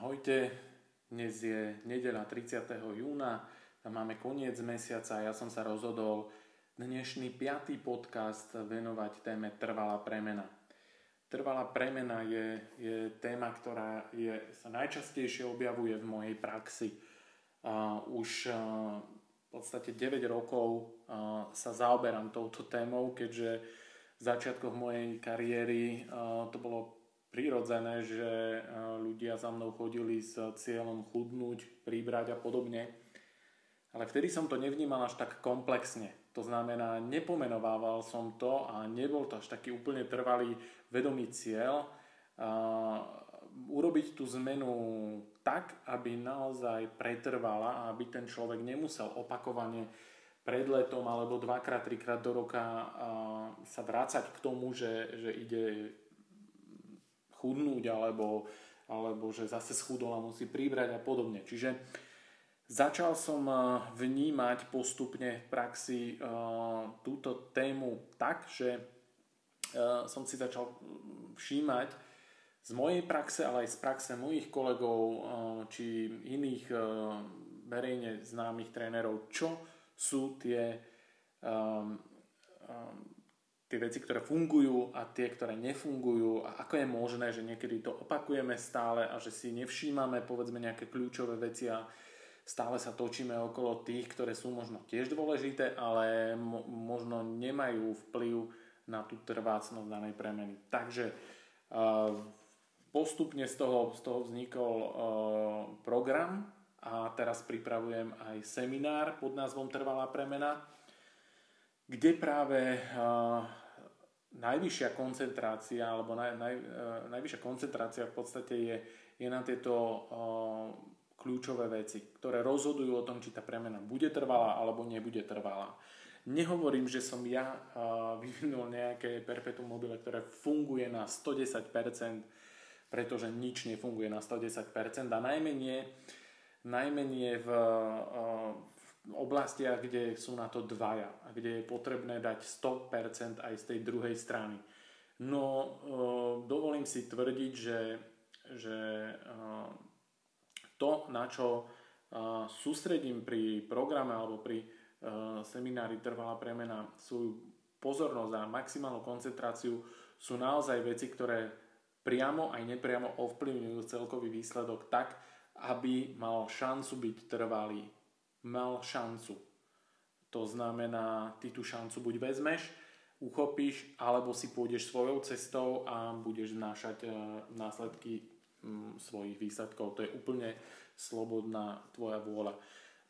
Ahojte, dnes je nedela 30. júna máme koniec mesiaca a ja som sa rozhodol dnešný piatý podcast venovať téme trvalá premena. Trvalá premena je, je téma, ktorá je, sa najčastejšie objavuje v mojej praxi. A už a, v podstate 9 rokov a, sa zaoberám touto témou, keďže v začiatkoch mojej kariéry to bolo prirodzené, že e, ľudia za mnou chodili s cieľom chudnúť, príbrať a podobne. Ale vtedy som to nevnímal až tak komplexne. To znamená, nepomenovával som to a nebol to až taký úplne trvalý vedomý cieľ. Urobiť tú zmenu tak, aby naozaj pretrvala a aby ten človek nemusel opakovane pred letom alebo dvakrát, trikrát do roka sa vrácať k tomu, že, že ide chudnúť alebo, alebo že zase schudol a musí pribrať a podobne. Čiže začal som eh, vnímať postupne v praxi eh, túto tému tak, že eh, som si začal všímať z mojej praxe, ale aj z praxe mojich kolegov či iných verejne známych trénerov, čo sú tie tie veci, ktoré fungujú a tie, ktoré nefungujú a ako je možné, že niekedy to opakujeme stále a že si nevšímame povedzme nejaké kľúčové veci a stále sa točíme okolo tých, ktoré sú možno tiež dôležité, ale mo- možno nemajú vplyv na tú trvácnosť danej premeny. Takže uh, postupne z toho, z toho vznikol uh, program a teraz pripravujem aj seminár pod názvom Trvalá premena, kde práve uh, najvyššia koncentrácia, alebo naj, naj, uh, najvyššia koncentrácia v podstate je, je na tieto uh, kľúčové veci, ktoré rozhodujú o tom, či tá premena bude trvalá alebo nebude trvalá. Nehovorím, že som ja uh, vyvinul nejaké perpetuum mobile, ktoré funguje na 110%, pretože nič nefunguje na 110% a najmenej, najmenej v, uh, oblastiach, kde sú na to dvaja a kde je potrebné dať 100% aj z tej druhej strany. No, e, dovolím si tvrdiť, že, že e, to, na čo e, sústredím pri programe alebo pri seminári Trvalá premena svoju pozornosť a maximálnu koncentráciu sú naozaj veci, ktoré priamo aj nepriamo ovplyvňujú celkový výsledok tak, aby mal šancu byť trvalý mal šancu. To znamená, ty tú šancu buď vezmeš, uchopíš, alebo si pôjdeš svojou cestou a budeš znášať e, následky svojich výsledkov. To je úplne slobodná tvoja vôľa.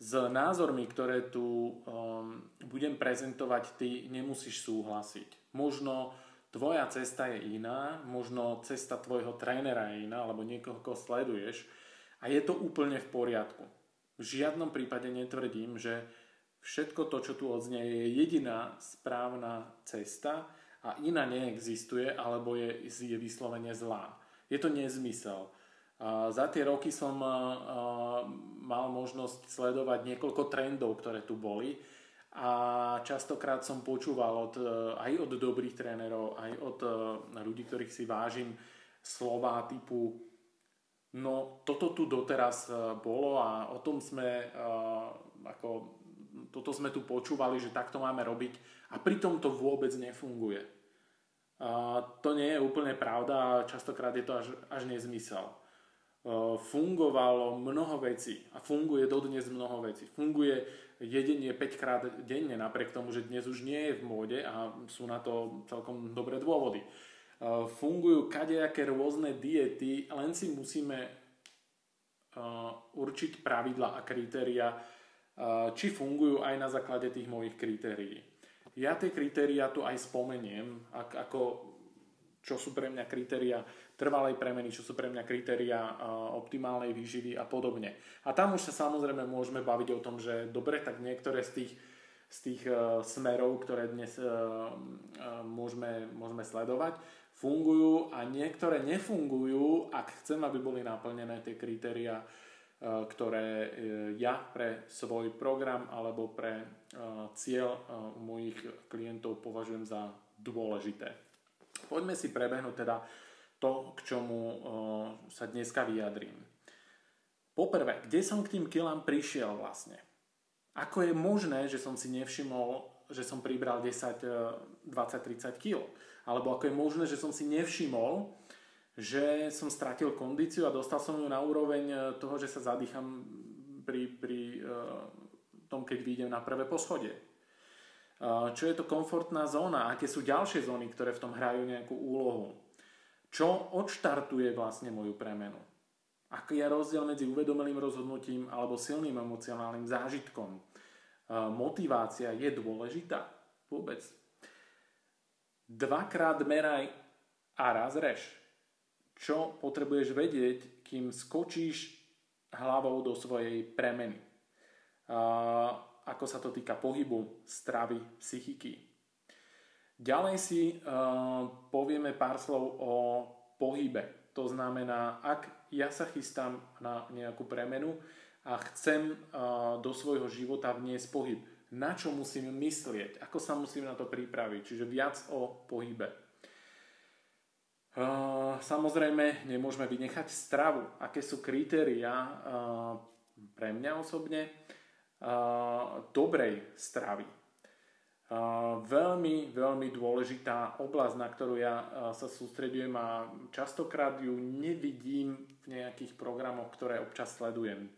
S názormi, ktoré tu um, budem prezentovať, ty nemusíš súhlasiť. Možno tvoja cesta je iná, možno cesta tvojho trénera je iná, alebo niekoho, koho sleduješ a je to úplne v poriadku. V žiadnom prípade netvrdím, že všetko to, čo tu odznie, je jediná správna cesta a iná neexistuje alebo je, je vyslovene zlá. Je to nezmysel. Za tie roky som mal možnosť sledovať niekoľko trendov, ktoré tu boli a častokrát som počúval od, e, aj od dobrých trénerov, aj od e, ľudí, ktorých si vážim, slova typu No toto tu doteraz e, bolo a o tom sme e, ako toto sme tu počúvali, že takto máme robiť a pritom to vôbec nefunguje. A to nie je úplne pravda a častokrát je to až, až nezmysel. E, fungovalo mnoho vecí a funguje dodnes mnoho vecí. Funguje jedenie 5 krát denne, napriek tomu, že dnes už nie je v móde a sú na to celkom dobré dôvody fungujú kadejaké rôzne diety, len si musíme určiť pravidla a kritéria, či fungujú aj na základe tých mojich kritérií. Ja tie kritéria tu aj spomeniem, ako, čo sú pre mňa kritéria trvalej premeny, čo sú pre mňa kritéria optimálnej výživy a podobne. A tam už sa samozrejme môžeme baviť o tom, že dobre, tak niektoré z tých, z tých smerov, ktoré dnes môžeme, môžeme sledovať, fungujú a niektoré nefungujú, ak chcem, aby boli naplnené tie kritéria, e, ktoré e, ja pre svoj program alebo pre e, cieľ mojich klientov považujem za dôležité. Poďme si prebehnúť teda to, k čomu sa dneska vyjadrím. Poprvé, kde som k tým kilám prišiel vlastne? Ako je možné, že som si nevšimol, že som pribral 10, 20, 30 kg? Alebo ako je možné, že som si nevšimol, že som stratil kondíciu a dostal som ju na úroveň e, toho, že sa zadýcham pri, pri uh, tom, keď vyjdem na prvé poschodie. Uh, čo je to komfortná zóna? Aké sú ďalšie zóny, ktoré v tom hrajú nejakú úlohu? Čo odštartuje vlastne moju premenu? Aký je rozdiel medzi uvedomelým rozhodnutím alebo silným emocionálnym zážitkom? Motivácia je dôležitá? Vôbec. Dvakrát meraj a raz reš. Čo potrebuješ vedieť, kým skočíš hlavou do svojej premeny? Ako sa to týka pohybu, stravy, psychiky. Ďalej si povieme pár slov o pohybe. To znamená, ak ja sa chystám na nejakú premenu a chcem do svojho života vniesť pohyb. Na čo musím myslieť? Ako sa musím na to pripraviť? Čiže viac o pohybe. Samozrejme, nemôžeme vynechať stravu. Aké sú kritéria pre mňa osobne dobrej stravy veľmi, veľmi dôležitá oblasť, na ktorú ja sa sústredujem a častokrát ju nevidím v nejakých programoch, ktoré občas sledujem.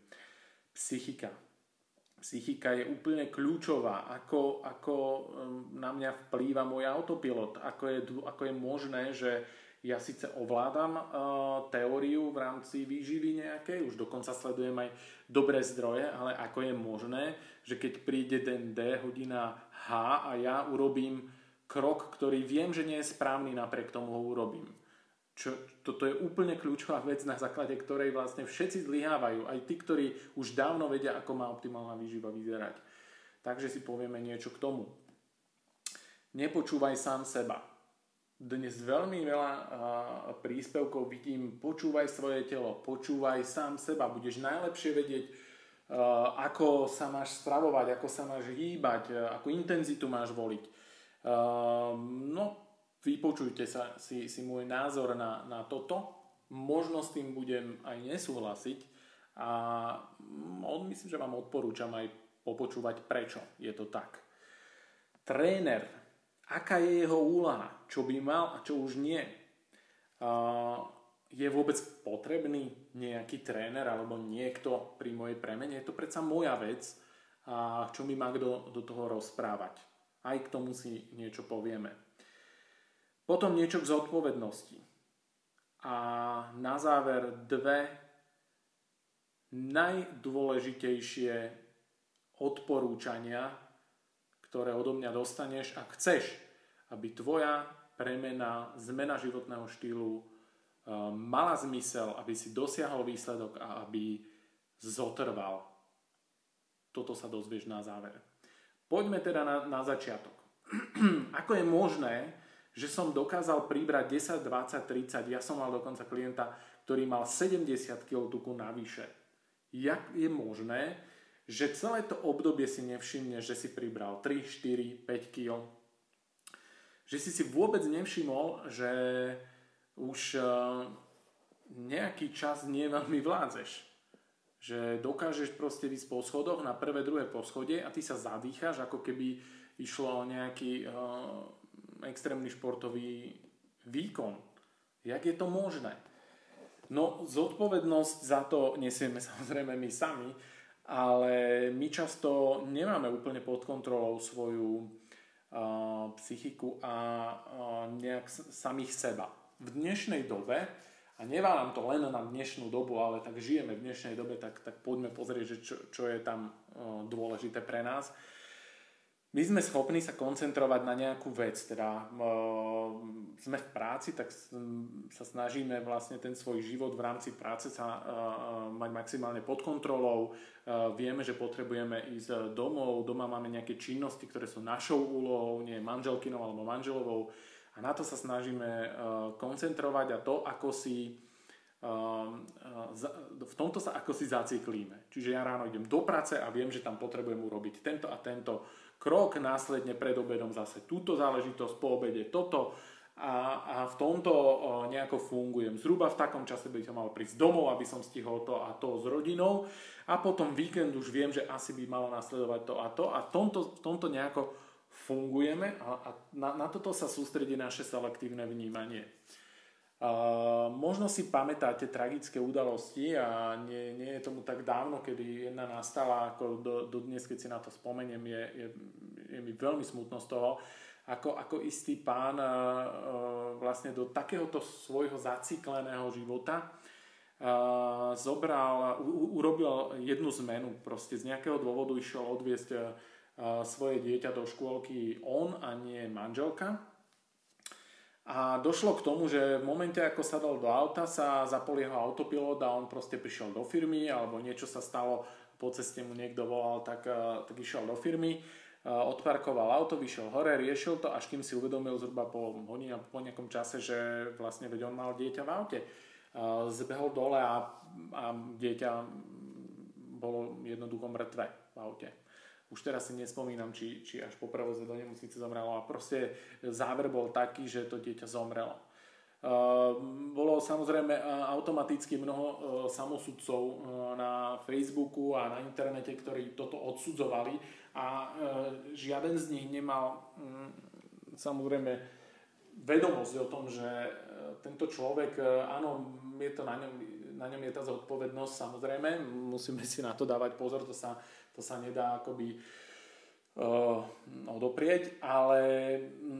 Psychika. Psychika je úplne kľúčová, ako, ako na mňa vplýva môj autopilot, ako je, ako je možné, že ja síce ovládam uh, teóriu v rámci výživy nejakej, už dokonca sledujem aj dobré zdroje, ale ako je možné, že keď príde den D, hodina H a ja urobím krok, ktorý viem, že nie je správny, napriek tomu ho urobím. Čo, toto je úplne kľúčová vec, na základe ktorej vlastne všetci zlyhávajú, aj tí, ktorí už dávno vedia, ako má optimálna výživa vyzerať. Takže si povieme niečo k tomu. Nepočúvaj sám seba dnes veľmi veľa príspevkov vidím, počúvaj svoje telo, počúvaj sám seba, budeš najlepšie vedieť, ako sa máš stravovať, ako sa máš hýbať, akú intenzitu máš voliť. No, vypočujte sa, si, si môj názor na, na toto. Možno s tým budem aj nesúhlasiť a myslím, že vám odporúčam aj popočúvať, prečo je to tak. Tréner aká je jeho úlaha, čo by mal a čo už nie. Je vôbec potrebný nejaký tréner alebo niekto pri mojej premene? Je to predsa moja vec a čo mi má kto do toho rozprávať. Aj k tomu si niečo povieme. Potom niečo k zodpovednosti. A na záver dve najdôležitejšie odporúčania, ktoré odo mňa dostaneš, ak chceš, aby tvoja premena, zmena životného štýlu eh, mala zmysel, aby si dosiahol výsledok a aby zotrval. Toto sa dozvieš na záver. Poďme teda na, na začiatok. Ako je možné, že som dokázal pribrať 10, 20, 30, ja som mal dokonca klienta, ktorý mal 70 kg tuku navyše. Jak je možné, že celé to obdobie si nevšimne, že si pribral 3, 4, 5 kg. Že si si vôbec nevšimol, že už eh, nejaký čas nie veľmi vládzeš. Že dokážeš proste ísť po schodoch na prvé, druhé poschodie a ty sa zadýcháš, ako keby išlo o nejaký uh, extrémny športový výkon. Jak je to možné? No, zodpovednosť za to nesieme samozrejme my sami, ale my často nemáme úplne pod kontrolou svoju uh, psychiku a uh, nejak samých seba. V dnešnej dobe, a neválam to len na dnešnú dobu, ale tak žijeme v dnešnej dobe, tak, tak poďme pozrieť, že čo, čo je tam uh, dôležité pre nás my sme schopní sa koncentrovať na nejakú vec, teda uh, sme v práci, tak sa snažíme vlastne ten svoj život v rámci práce sa uh, mať maximálne pod kontrolou, uh, vieme, že potrebujeme ísť domov, doma máme nejaké činnosti, ktoré sú našou úlohou, nie manželkinou alebo manželovou. A na to sa snažíme uh, koncentrovať a to, ako si v tomto sa ako si zaciklíme. Čiže ja ráno idem do práce a viem, že tam potrebujem urobiť tento a tento krok, následne pred obedom zase túto záležitosť, po obede toto a, a v tomto nejako fungujem. Zhruba v takom čase by to malo prísť domov, aby som stihol to a to s rodinou a potom víkend už viem, že asi by malo nasledovať to a to a v tomto, v tomto nejako fungujeme a, a na, na toto sa sústredí naše selektívne vnímanie. Možno si pamätáte tragické udalosti a nie, nie je tomu tak dávno, kedy jedna nastala, ako do, do dnes, keď si na to spomeniem, je, je, je mi veľmi smutno z toho, ako, ako istý pán uh, vlastne do takéhoto svojho zacikleného života uh, zobral, u, urobil jednu zmenu. Proste z nejakého dôvodu išiel odviesť uh, svoje dieťa do škôlky on a nie manželka. A došlo k tomu, že v momente, ako sa dal do auta, sa zapol jeho autopilot a on proste prišiel do firmy alebo niečo sa stalo, po ceste mu niekto volal, tak, tak išiel do firmy odparkoval auto, vyšiel hore, riešil to, až kým si uvedomil zhruba po hodine, po nejakom čase, že vlastne veď on mal dieťa v aute. Zbehol dole a, a dieťa bolo jednoducho mŕtve v aute. Už teraz si nespomínam, či, či až po prevoze do nemocnice zomrelo a proste záver bol taký, že to dieťa zomrelo. Ehm, bolo samozrejme e, automaticky mnoho e, samosudcov e, na Facebooku a na internete, ktorí toto odsudzovali a žiaden z nich nemal mm, samozrejme vedomosť o tom, že tento človek, áno, je to na ňom, na ňom je tá zodpovednosť, samozrejme, musíme si na to dávať pozor, to sa, to sa nedá akoby uh, odoprieť, ale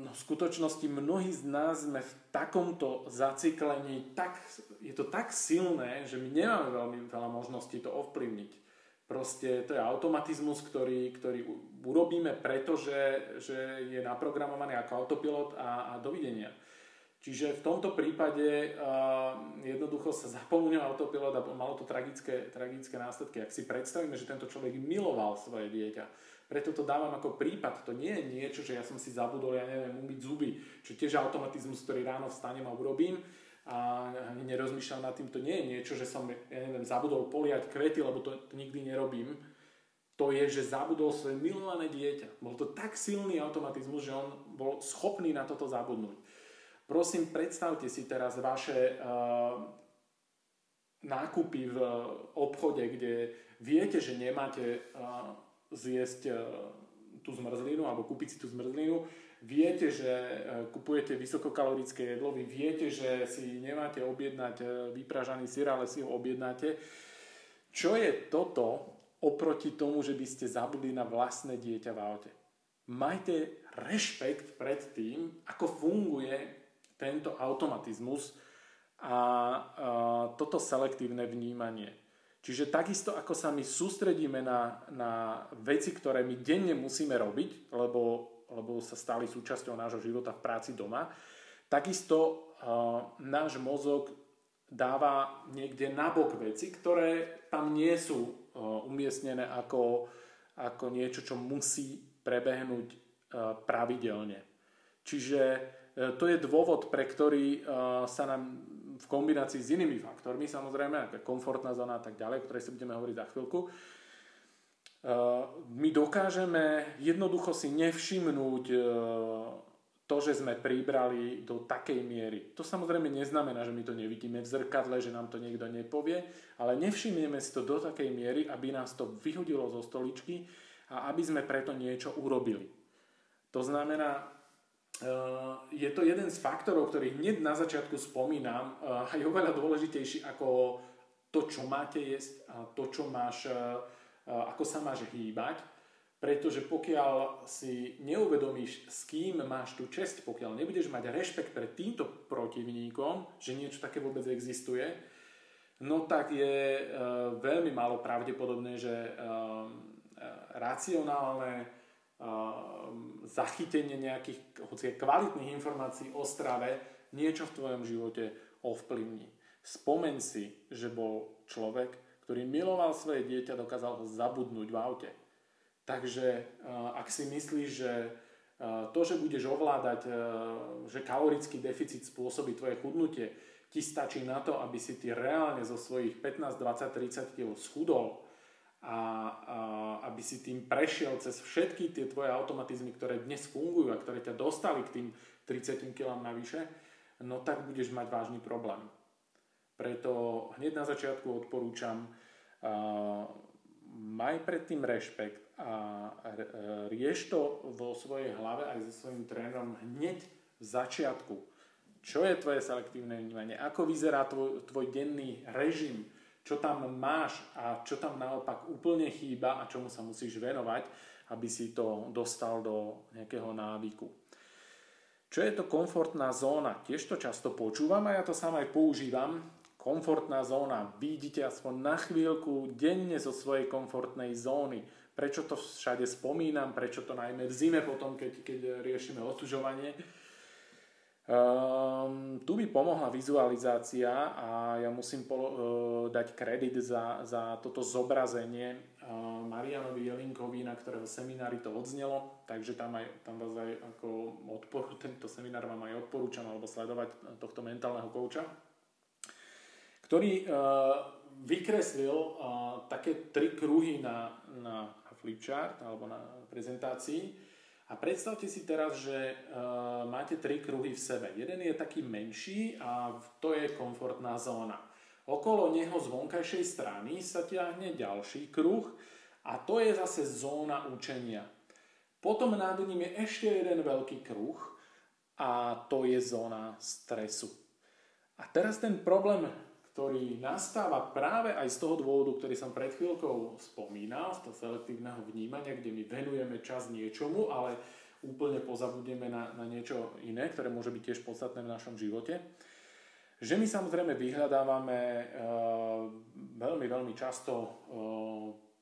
v skutočnosti mnohí z nás sme v takomto zaciklení, tak, je to tak silné, že my nemáme veľmi veľa možností to ovplyvniť. Proste to je automatizmus, ktorý, ktorý urobíme, pretože že je naprogramovaný ako autopilot a, a dovidenia. Čiže v tomto prípade uh, jednoducho sa zapomínal autopilot a malo to tragické, tragické následky. Ak si predstavíme, že tento človek miloval svoje dieťa, preto to dávam ako prípad. To nie je niečo, že ja som si zabudol, ja neviem, umyť zuby, čo tiež automatizmus, ktorý ráno vstanem a urobím a nerozmýšľam nad tým. To nie je niečo, že som, ja neviem, zabudol poliať kvety, lebo to, to nikdy nerobím. To je, že zabudol svoje milované dieťa. Bol to tak silný automatizmus, že on bol schopný na toto zabudnúť. Prosím, predstavte si teraz vaše uh, nákupy v obchode, kde viete, že nemáte uh, zjesť tú zmrzlinu alebo kúpiť si tú zmrzlinu. Viete, že kupujete vysokokalorické jedlo, vy viete, že si nemáte objednať vypražaný syr, ale si ho objednáte. Čo je toto oproti tomu, že by ste zabudli na vlastné dieťa v aute? Majte rešpekt pred tým, ako funguje tento automatizmus a, a toto selektívne vnímanie. Čiže takisto ako sa my sústredíme na, na veci, ktoré my denne musíme robiť, lebo, lebo sa stali súčasťou nášho života v práci doma, takisto uh, náš mozog dáva niekde nabok veci, ktoré tam nie sú uh, umiestnené ako, ako niečo, čo musí prebehnúť uh, pravidelne. Čiže to je dôvod, pre ktorý uh, sa nám v kombinácii s inými faktormi, samozrejme, ako komfortná zóna a tak ďalej, o ktorej si budeme hovoriť za chvíľku, uh, my dokážeme jednoducho si nevšimnúť to, že sme pribrali do takej miery. To samozrejme neznamená, že my to nevidíme v zrkadle, že nám to niekto nepovie, ale nevšimneme si to do takej miery, aby nás to vyhodilo zo stoličky a aby sme preto niečo urobili. To znamená, je to jeden z faktorov, ktorý hneď na začiatku spomínam eh, je oveľa dôležitejší ako to, čo máte jesť a to, čo máš, eh, ako sa máš hýbať. Pretože pokiaľ si neuvedomíš, s kým máš tú česť, pokiaľ nebudeš mať rešpekt pred týmto protivníkom, že niečo také vôbec existuje, no tak je veľmi málo pravdepodobné, že racionálne zachytenie nejakých hoci kvalitných informácií o strave niečo v tvojom živote ovplyvní. Spomeň si, že bol človek, ktorý miloval svoje dieťa, dokázal ho zabudnúť v aute. Takže ak si myslíš, že to, že budeš ovládať, že kalorický deficit spôsobí tvoje chudnutie, ti stačí na to, aby si ty reálne zo svojich 15, 20, 30 kg schudol a, a aby si tým prešiel cez všetky tie tvoje automatizmy, ktoré dnes fungujú a ktoré ťa dostali k tým 30 kg navyše, no tak budeš mať vážny problém. Preto hneď na začiatku odporúčam uh, maj predtým rešpekt a rieš to vo svojej hlave aj so svojím trénerom hneď v začiatku. Čo je tvoje selektívne vnímanie? Ako vyzerá tvoj, tvoj denný režim? Čo tam máš a čo tam naopak úplne chýba a čomu sa musíš venovať, aby si to dostal do nejakého návyku. Čo je to komfortná zóna? Tiež to často počúvam a ja to sám aj používam. Komfortná zóna. Vidíte aspoň na chvíľku denne zo svojej komfortnej zóny. Prečo to všade spomínam? Prečo to najmä v zime potom, keď, keď riešime otužovanie? Um, tu by pomohla vizualizácia a ja musím polo, uh, dať kredit za, za toto zobrazenie uh, Marianovi Jelinkovi, na ktorého seminári to odznelo, takže tam, aj, tam vás aj ako odpor, tento seminár vám aj odporúčam alebo sledovať tohto mentálneho kouča, ktorý uh, vykreslil uh, také tri kruhy na, na flipchart alebo na prezentácii, a predstavte si teraz, že uh, máte tri kruhy v sebe. Jeden je taký menší a to je komfortná zóna. Okolo neho z vonkajšej strany sa ťahne ďalší kruh a to je zase zóna učenia. Potom nad ním je ešte jeden veľký kruh a to je zóna stresu. A teraz ten problém ktorý nastáva práve aj z toho dôvodu, ktorý som pred chvíľkou spomínal, z toho selektívneho vnímania, kde my venujeme čas niečomu, ale úplne pozabudneme na, na niečo iné, ktoré môže byť tiež podstatné v našom živote. Že my samozrejme vyhľadávame uh, veľmi, veľmi často uh,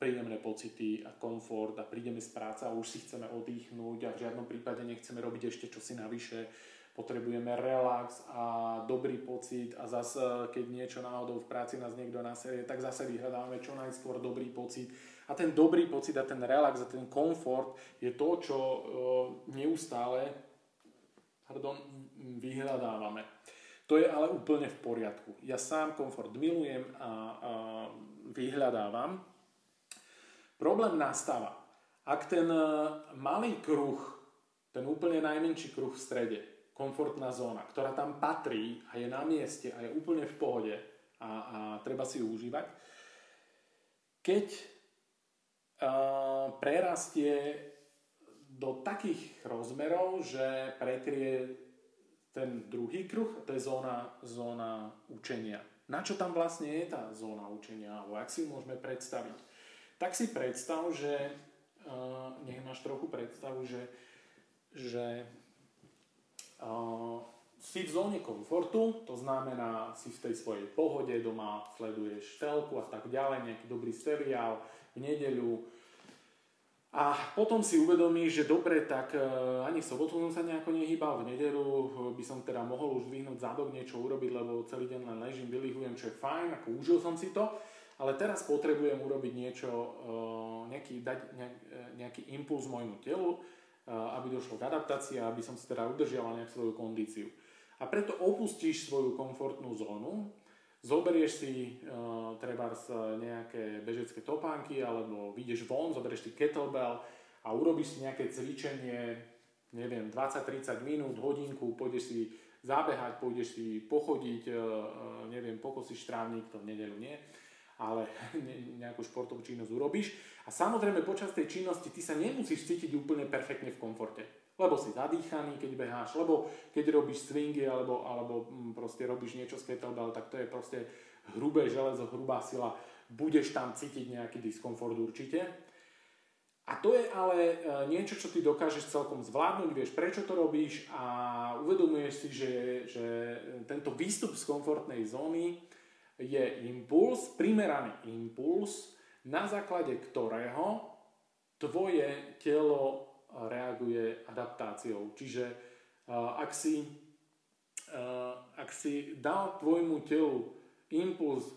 príjemné pocity a komfort a prídeme z práce a už si chceme oddychnúť a v žiadnom prípade nechceme robiť ešte čosi navyše potrebujeme relax a dobrý pocit a zase, keď niečo náhodou v práci nás niekto naserie, tak zase vyhľadávame čo najskôr dobrý pocit. A ten dobrý pocit a ten relax a ten komfort je to, čo uh, neustále pardon, vyhľadávame. To je ale úplne v poriadku. Ja sám komfort milujem a, a vyhľadávam. Problém nastáva, ak ten e, malý kruh, ten úplne najmenší kruh v strede, komfortná zóna, ktorá tam patrí a je na mieste a je úplne v pohode a, a treba si ju užívať. Keď uh, prerastie do takých rozmerov, že prekrie ten druhý kruh, to je zóna, zóna učenia. Na čo tam vlastne je tá zóna učenia, alebo ak si môžeme predstaviť? Tak si predstav, že uh, nech máš trochu predstavu, že, že si v zóne komfortu, to znamená, si v tej svojej pohode, doma sleduješ telku a tak ďalej, nejaký dobrý seriál v nedeľu. A potom si uvedomíš, že dobre, tak e, ani v sobotu som sa nejako nehýbal, v nedeľu e, by som teda mohol už vyhnúť zadok, niečo urobiť, lebo celý deň len ležím, vylihujem, čo je fajn, ako užil som si to. Ale teraz potrebujem urobiť niečo, e, nejaký, dať nejaký impuls môjmu telu, aby došlo k adaptácii a aby som si teda udržiaval nejak svoju kondíciu. A preto opustíš svoju komfortnú zónu, zoberieš si uh, trebárs nejaké bežecké topánky alebo vyjdeš von, zoberieš si kettlebell a urobíš si nejaké cvičenie, neviem, 20-30 minút, hodinku, pôjdeš si zabehať, pôjdeš si pochodiť, uh, neviem, pokosiš trávnik, to v nedelu nie, ale nejakú športovú činnosť urobíš. A samozrejme počas tej činnosti ty sa nemusíš cítiť úplne perfektne v komforte. Lebo si zadýchaný, keď beháš, lebo keď robíš swingy, alebo, alebo mm, proste robíš niečo z kettlebell, tak to je proste hrubé železo, hrubá sila. Budeš tam cítiť nejaký diskomfort určite. A to je ale e, niečo, čo ty dokážeš celkom zvládnuť, vieš prečo to robíš a uvedomuješ si, že, že tento výstup z komfortnej zóny je impuls, primeraný impuls, na základe ktorého tvoje telo reaguje adaptáciou. Čiže ak si, ak si dal tvojmu telu impuls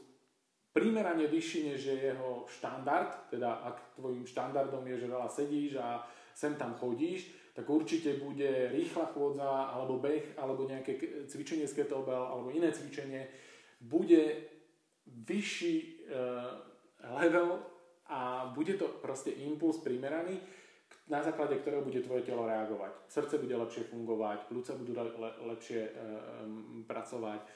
primerane vyšší než je jeho štandard, teda ak tvojim štandardom je, že veľa sedíš a sem tam chodíš, tak určite bude rýchla chôdza, alebo beh, alebo nejaké cvičenie z kettlebell, alebo iné cvičenie, bude vyšší uh, level a bude to proste impuls primeraný, na základe ktorého bude tvoje telo reagovať. Srdce bude lepšie fungovať, plúca budú le, lepšie e, pracovať, e,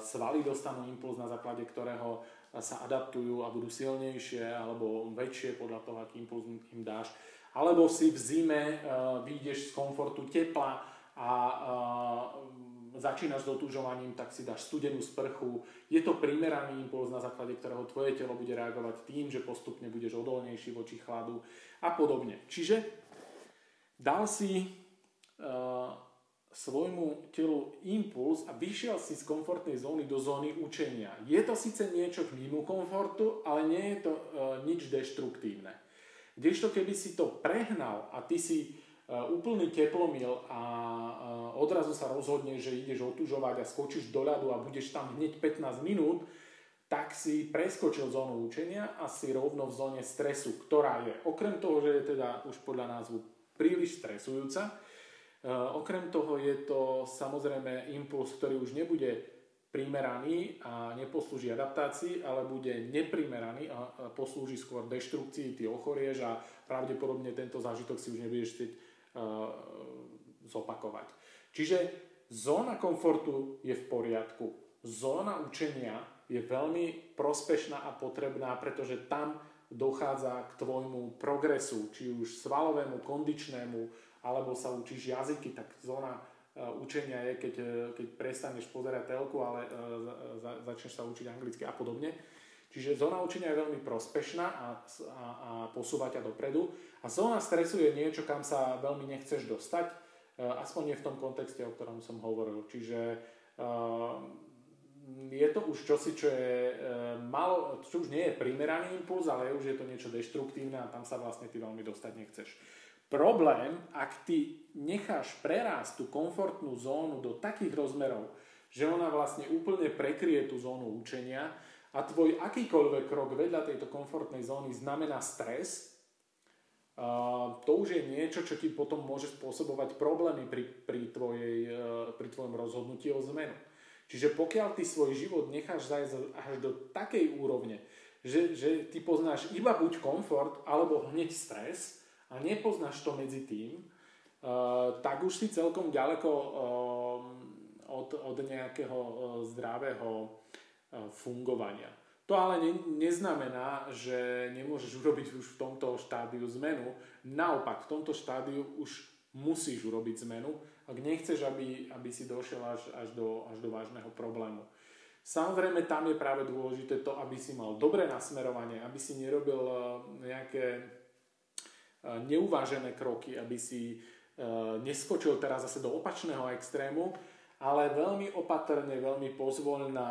svaly dostanú impuls, na základe ktorého sa adaptujú a budú silnejšie alebo väčšie podľa toho, aký impuls im dáš. Alebo si v zime e, vyjdeš z komfortu tepla a e, začínaš s otužovaním, tak si dáš studenú sprchu. Je to primeraný impuls, na základe ktorého tvoje telo bude reagovať tým, že postupne budeš odolnejší voči chladu a podobne. Čiže dal si uh, svojmu telu impuls a vyšiel si z komfortnej zóny do zóny učenia. Je to síce niečo mimo komfortu, ale nie je to uh, nič deštruktívne. Kdežto keby si to prehnal a ty si úplný teplomil a uh, odrazu sa rozhodne, že ideš otužovať a skočíš do ľadu a budeš tam hneď 15 minút, tak si preskočil zónu učenia a si rovno v zóne stresu, ktorá je okrem toho, že je teda už podľa názvu príliš stresujúca, uh, okrem toho je to samozrejme impuls, ktorý už nebude primeraný a neposlúži adaptácii, ale bude neprimeraný a poslúži skôr deštrukcii, ty ochorieš a pravdepodobne tento zážitok si už nebudeš chcieť zopakovať. Čiže zóna komfortu je v poriadku. Zóna učenia je veľmi prospešná a potrebná, pretože tam dochádza k tvojmu progresu, či už svalovému, kondičnému, alebo sa učíš jazyky, tak zóna uh, učenia je, keď, uh, keď prestaneš pozerať telku, ale za, začneš sa učiť anglicky a podobne. Čiže zóna učenia je veľmi prospešná a, a, a posúva ťa dopredu. A zóna stresu je niečo, kam sa veľmi nechceš dostať, aspoň nie v tom kontexte, o ktorom som hovoril. Čiže je to už čosi, čo je e, malo, čo už nie je primeraný impuls, ale už je to niečo deštruktívne a tam sa vlastne ty veľmi dostať nechceš. Problém, ak ty necháš prerásť tú komfortnú zónu do takých rozmerov, že ona vlastne úplne prekrie tú zónu učenia a tvoj akýkoľvek krok vedľa tejto komfortnej zóny znamená stres, to už je niečo, čo ti potom môže spôsobovať problémy pri, pri, tvojej, uh, pri tvojom rozhodnutí o zmenu. Čiže pokiaľ ty svoj život necháš zajsť až do takej úrovne, že, že ty poznáš iba buď komfort, alebo hneď stres a nepoznáš to medzi tým, uh, tak už si celkom ďaleko uh, od, od nejakého zdravého fungovania. To ale ne, neznamená, že nemôžeš urobiť už v tomto štádiu zmenu. Naopak, v tomto štádiu už musíš urobiť zmenu, ak nechceš, aby, aby si došiel až, až, do, až do vážneho problému. Samozrejme, tam je práve dôležité to, aby si mal dobré nasmerovanie, aby si nerobil eh, nejaké eh, neuvážené kroky, aby si neskočil teraz zase do opačného extrému, ale veľmi opatrne, veľmi pozvoľná,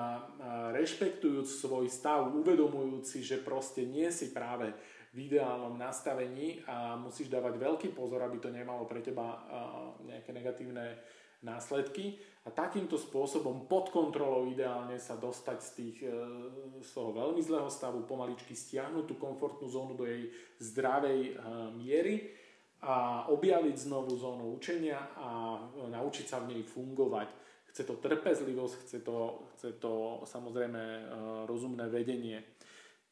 rešpektujúc svoj stav, uvedomujúci, že proste nie si práve v ideálnom nastavení a musíš dávať veľký pozor, aby to nemalo pre teba nejaké negatívne následky. A takýmto spôsobom pod kontrolou ideálne sa dostať z, tých, e, z toho veľmi zlého stavu, pomaličky stiahnuť tú komfortnú zónu do jej zdravej e, miery a objaviť znovu zónu učenia a naučiť sa v nej fungovať. Chce to trpezlivosť, chce to, chce to samozrejme e, rozumné vedenie.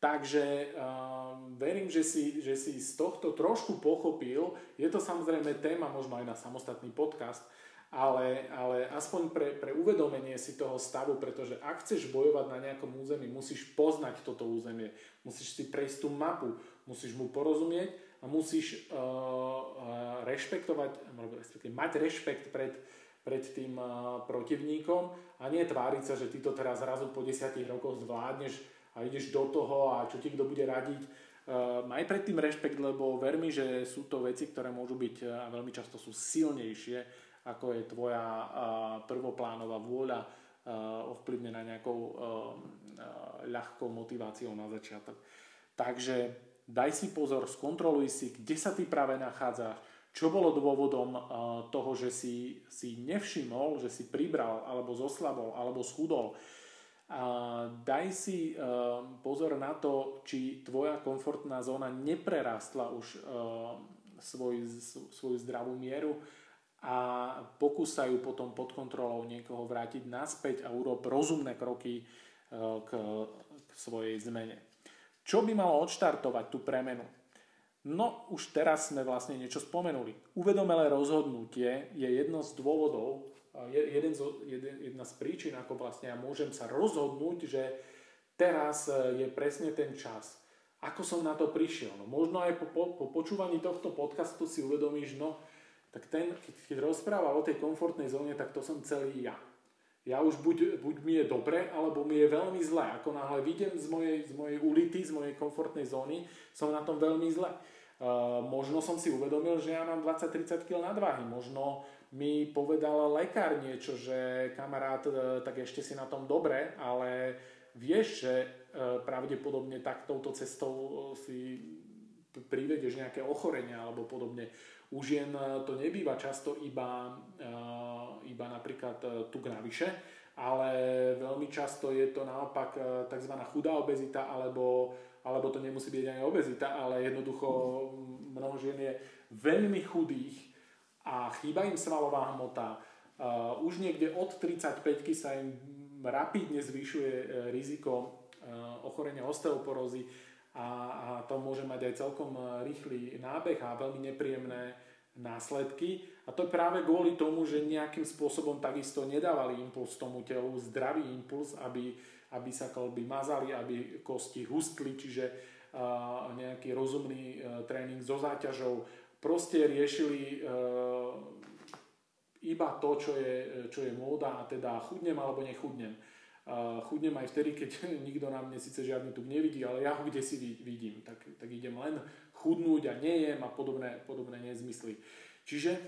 Takže um, verím, že si, že si z tohto trošku pochopil. Je to samozrejme téma možno aj na samostatný podcast, ale, ale aspoň pre, pre uvedomenie si toho stavu, pretože ak chceš bojovať na nejakom území, musíš poznať toto územie, musíš si prejsť tú mapu, musíš mu porozumieť musíš uh, rešpektovať, mať rešpekt pred, pred tým uh, protivníkom a nie tváriť sa, že ty to teraz zrazu po desiatich rokoch zvládneš a ideš do toho a čo ti kto bude radiť. Uh, maj predtým rešpekt, lebo ver mi, že sú to veci, ktoré môžu byť a veľmi často sú silnejšie, ako je tvoja uh, prvoplánová vôľa uh, ovplyvnená nejakou uh, ľahkou motiváciou na začiatok. Takže daj si pozor, skontroluj si, kde sa ty práve nachádzaš, čo bolo dôvodom uh, toho, že si, si nevšimol, že si pribral, alebo zoslabol, alebo schudol, a daj si uh, pozor na to, či tvoja komfortná zóna neprerastla už uh, svoj, svoju zdravú mieru a pokúsa ju potom pod kontrolou niekoho vrátiť naspäť a urob rozumné kroky k, k svojej zmene. Čo by malo odštartovať tú premenu? No, už teraz sme vlastne niečo spomenuli. Uvedomelé rozhodnutie je jedno z dôvodov, jeden z, jeden, jedna z príčin, ako vlastne ja môžem sa rozhodnúť, že teraz e, je presne ten čas. Ako som na to prišiel? No možno aj po, po, po počúvaní tohto podcastu si uvedomíš, no tak ten, keď, keď rozpráva o tej komfortnej zóne, tak to som celý ja ja už buď, buď mi je dobre, alebo mi je veľmi zle. Ako náhle vidím z mojej, z mojej ulity, z mojej komfortnej zóny, som na tom veľmi zle. Uh, možno som si uvedomil, že ja mám 20-30 kg nadváhy. Možno mi povedal lekár niečo, že kamarát, uh, tak ešte si na tom dobre, ale vieš, že uh, pravdepodobne tak touto cestou uh, si privedieš nejaké ochorenia alebo podobne. U žien e, to nebýva často iba, e, iba napríklad e, tuk navyše, ale veľmi často je to naopak tzv. chudá obezita, alebo, alebo to nemusí byť ani obezita, ale jednoducho mnoho žien je veľmi chudých a chýba im svalová hmota. Už niekde od 35 sa im rapidne zvyšuje riziko ochorenia osteoporózy a, a to môže mať aj celkom e, rýchly nábeh a veľmi nepríjemné následky. A to je práve kvôli tomu, že nejakým spôsobom takisto nedávali impuls tomu telu, zdravý impuls, aby, aby sa kolby mazali, aby kosti hustli, čiže uh, nejaký rozumný uh, tréning so záťažou. Proste riešili uh, iba to, čo je, čo je móda a teda chudnem alebo nechudnem chudnem aj vtedy, keď nikto na mne síce žiadny tuk nevidí, ale ja ho kde si vidím, tak, tak idem len chudnúť a nejem a podobné, podobné nezmysly. Čiže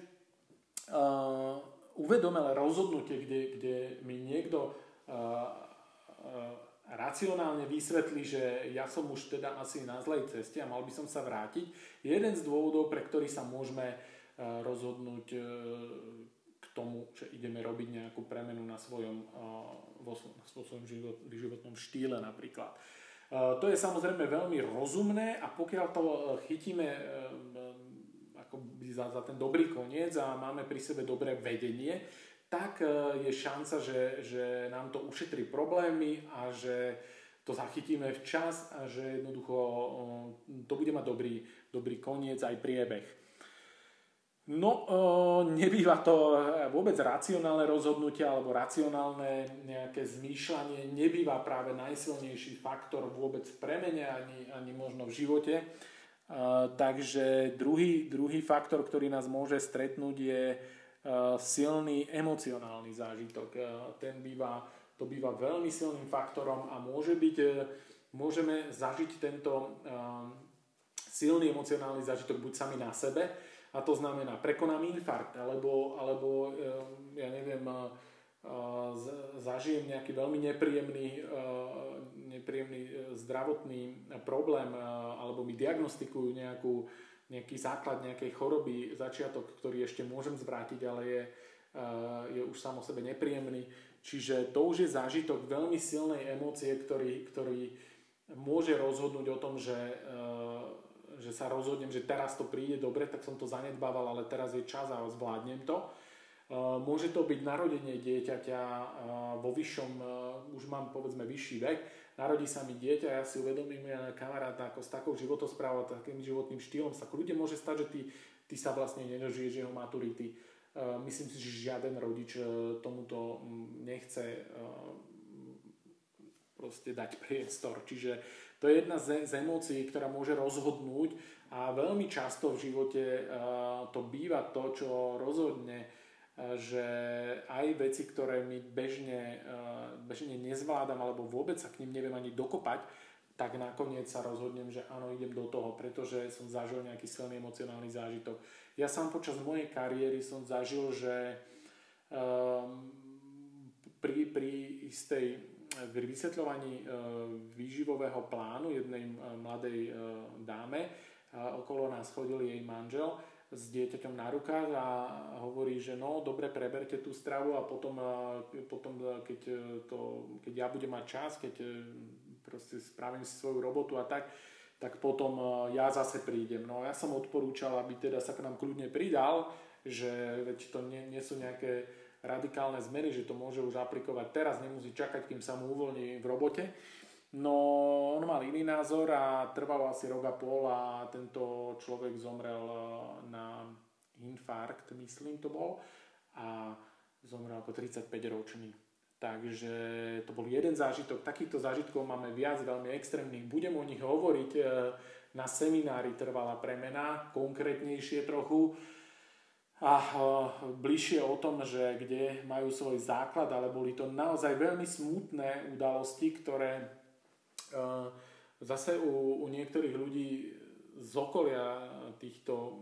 uh, uvedomelé rozhodnutie, kde, kde mi niekto uh, uh, racionálne vysvetlí, že ja som už teda asi na zlej ceste a mal by som sa vrátiť, je jeden z dôvodov, pre ktorý sa môžeme rozhodnúť k tomu, že ideme robiť nejakú premenu na svojom vo, vo svojom život, životnom štýle napríklad. E, to je samozrejme veľmi rozumné a pokiaľ to e, chytíme e, ako za, za ten dobrý koniec a máme pri sebe dobré vedenie, tak je šanca, že, že nám to ušetrí problémy a že to zachytíme včas a že jednoducho to bude mať dobrý, dobrý koniec aj priebeh. No, e, nebýva to vôbec racionálne rozhodnutie alebo racionálne nejaké zmýšľanie, nebýva práve najsilnejší faktor vôbec v premene ani, ani možno v živote. E, takže druhý, druhý faktor, ktorý nás môže stretnúť je e, silný emocionálny zážitok. Ten býva, to býva veľmi silným faktorom a môže byť, môžeme zažiť tento silný emocionálny zážitok buď sami na sebe, a to znamená, prekonám infarkt, alebo, alebo eh, ja neviem, eh, zažijem nejaký veľmi nepríjemný, eh, nepríjemný zdravotný problém, alebo mi diagnostikujú nejakú, nejaký základ nejakej choroby, začiatok, ktorý ešte môžem zvrátiť, ale je, je už samo sebe nepríjemný. Čiže to už je zážitok veľmi silnej emócie, ktorý, ktorý môže rozhodnúť o tom, že že sa rozhodnem, že teraz to príde dobre, tak som to zanedbával, ale teraz je čas a zvládnem to. Môže to byť narodenie dieťaťa vo vyššom, už mám povedzme vyšší vek, narodí sa mi dieťa ja si uvedomím, ja kamaráta ako s takou životosprávou, takým životným štýlom sa kľudne môže stať, že ty, ty sa vlastne nedožiješ jeho maturity. Myslím si, že žiaden rodič tomuto nechce proste dať priestor. Čiže to je jedna z, z emócií, ktorá môže rozhodnúť a veľmi často v živote uh, to býva to, čo rozhodne, uh, že aj veci, ktoré mi bežne, uh, bežne nezvládam alebo vôbec sa k ním neviem ani dokopať, tak nakoniec sa rozhodnem, že áno, idem do toho, pretože som zažil nejaký silný emocionálny zážitok. Ja sám počas mojej kariéry som zažil, že um, pri, pri istej pri vysvetľovaní e, výživového plánu jednej e, mladej e, dáme, okolo nás chodil jej manžel s dieťaťom na rukách a hovorí, že no dobre, preberte tú stravu a potom, potom keď, to, keď ja budem mať čas, keď proste spravím si svoju robotu a tak, tak potom ja zase prídem. No ja som odporúčal, aby teda sa k nám kľudne pridal, že veď to nie, nie sú nejaké radikálne zmeny, že to môže už aplikovať teraz, nemusí čakať, kým sa mu uvoľní v robote. No, on mal iný názor a trvalo asi rok a pol a tento človek zomrel e, na infarkt, myslím to bol, a zomrel ako 35 ročný. Takže to bol jeden zážitok. Takýchto zážitkov máme viac, veľmi extrémnych. Budem o nich hovoriť e, na seminári Trvalá premena, konkrétnejšie trochu a e, bližšie o tom, že kde majú svoj základ, ale boli to naozaj veľmi smutné udalosti, ktoré Zase u, u niektorých ľudí z okolia týchto,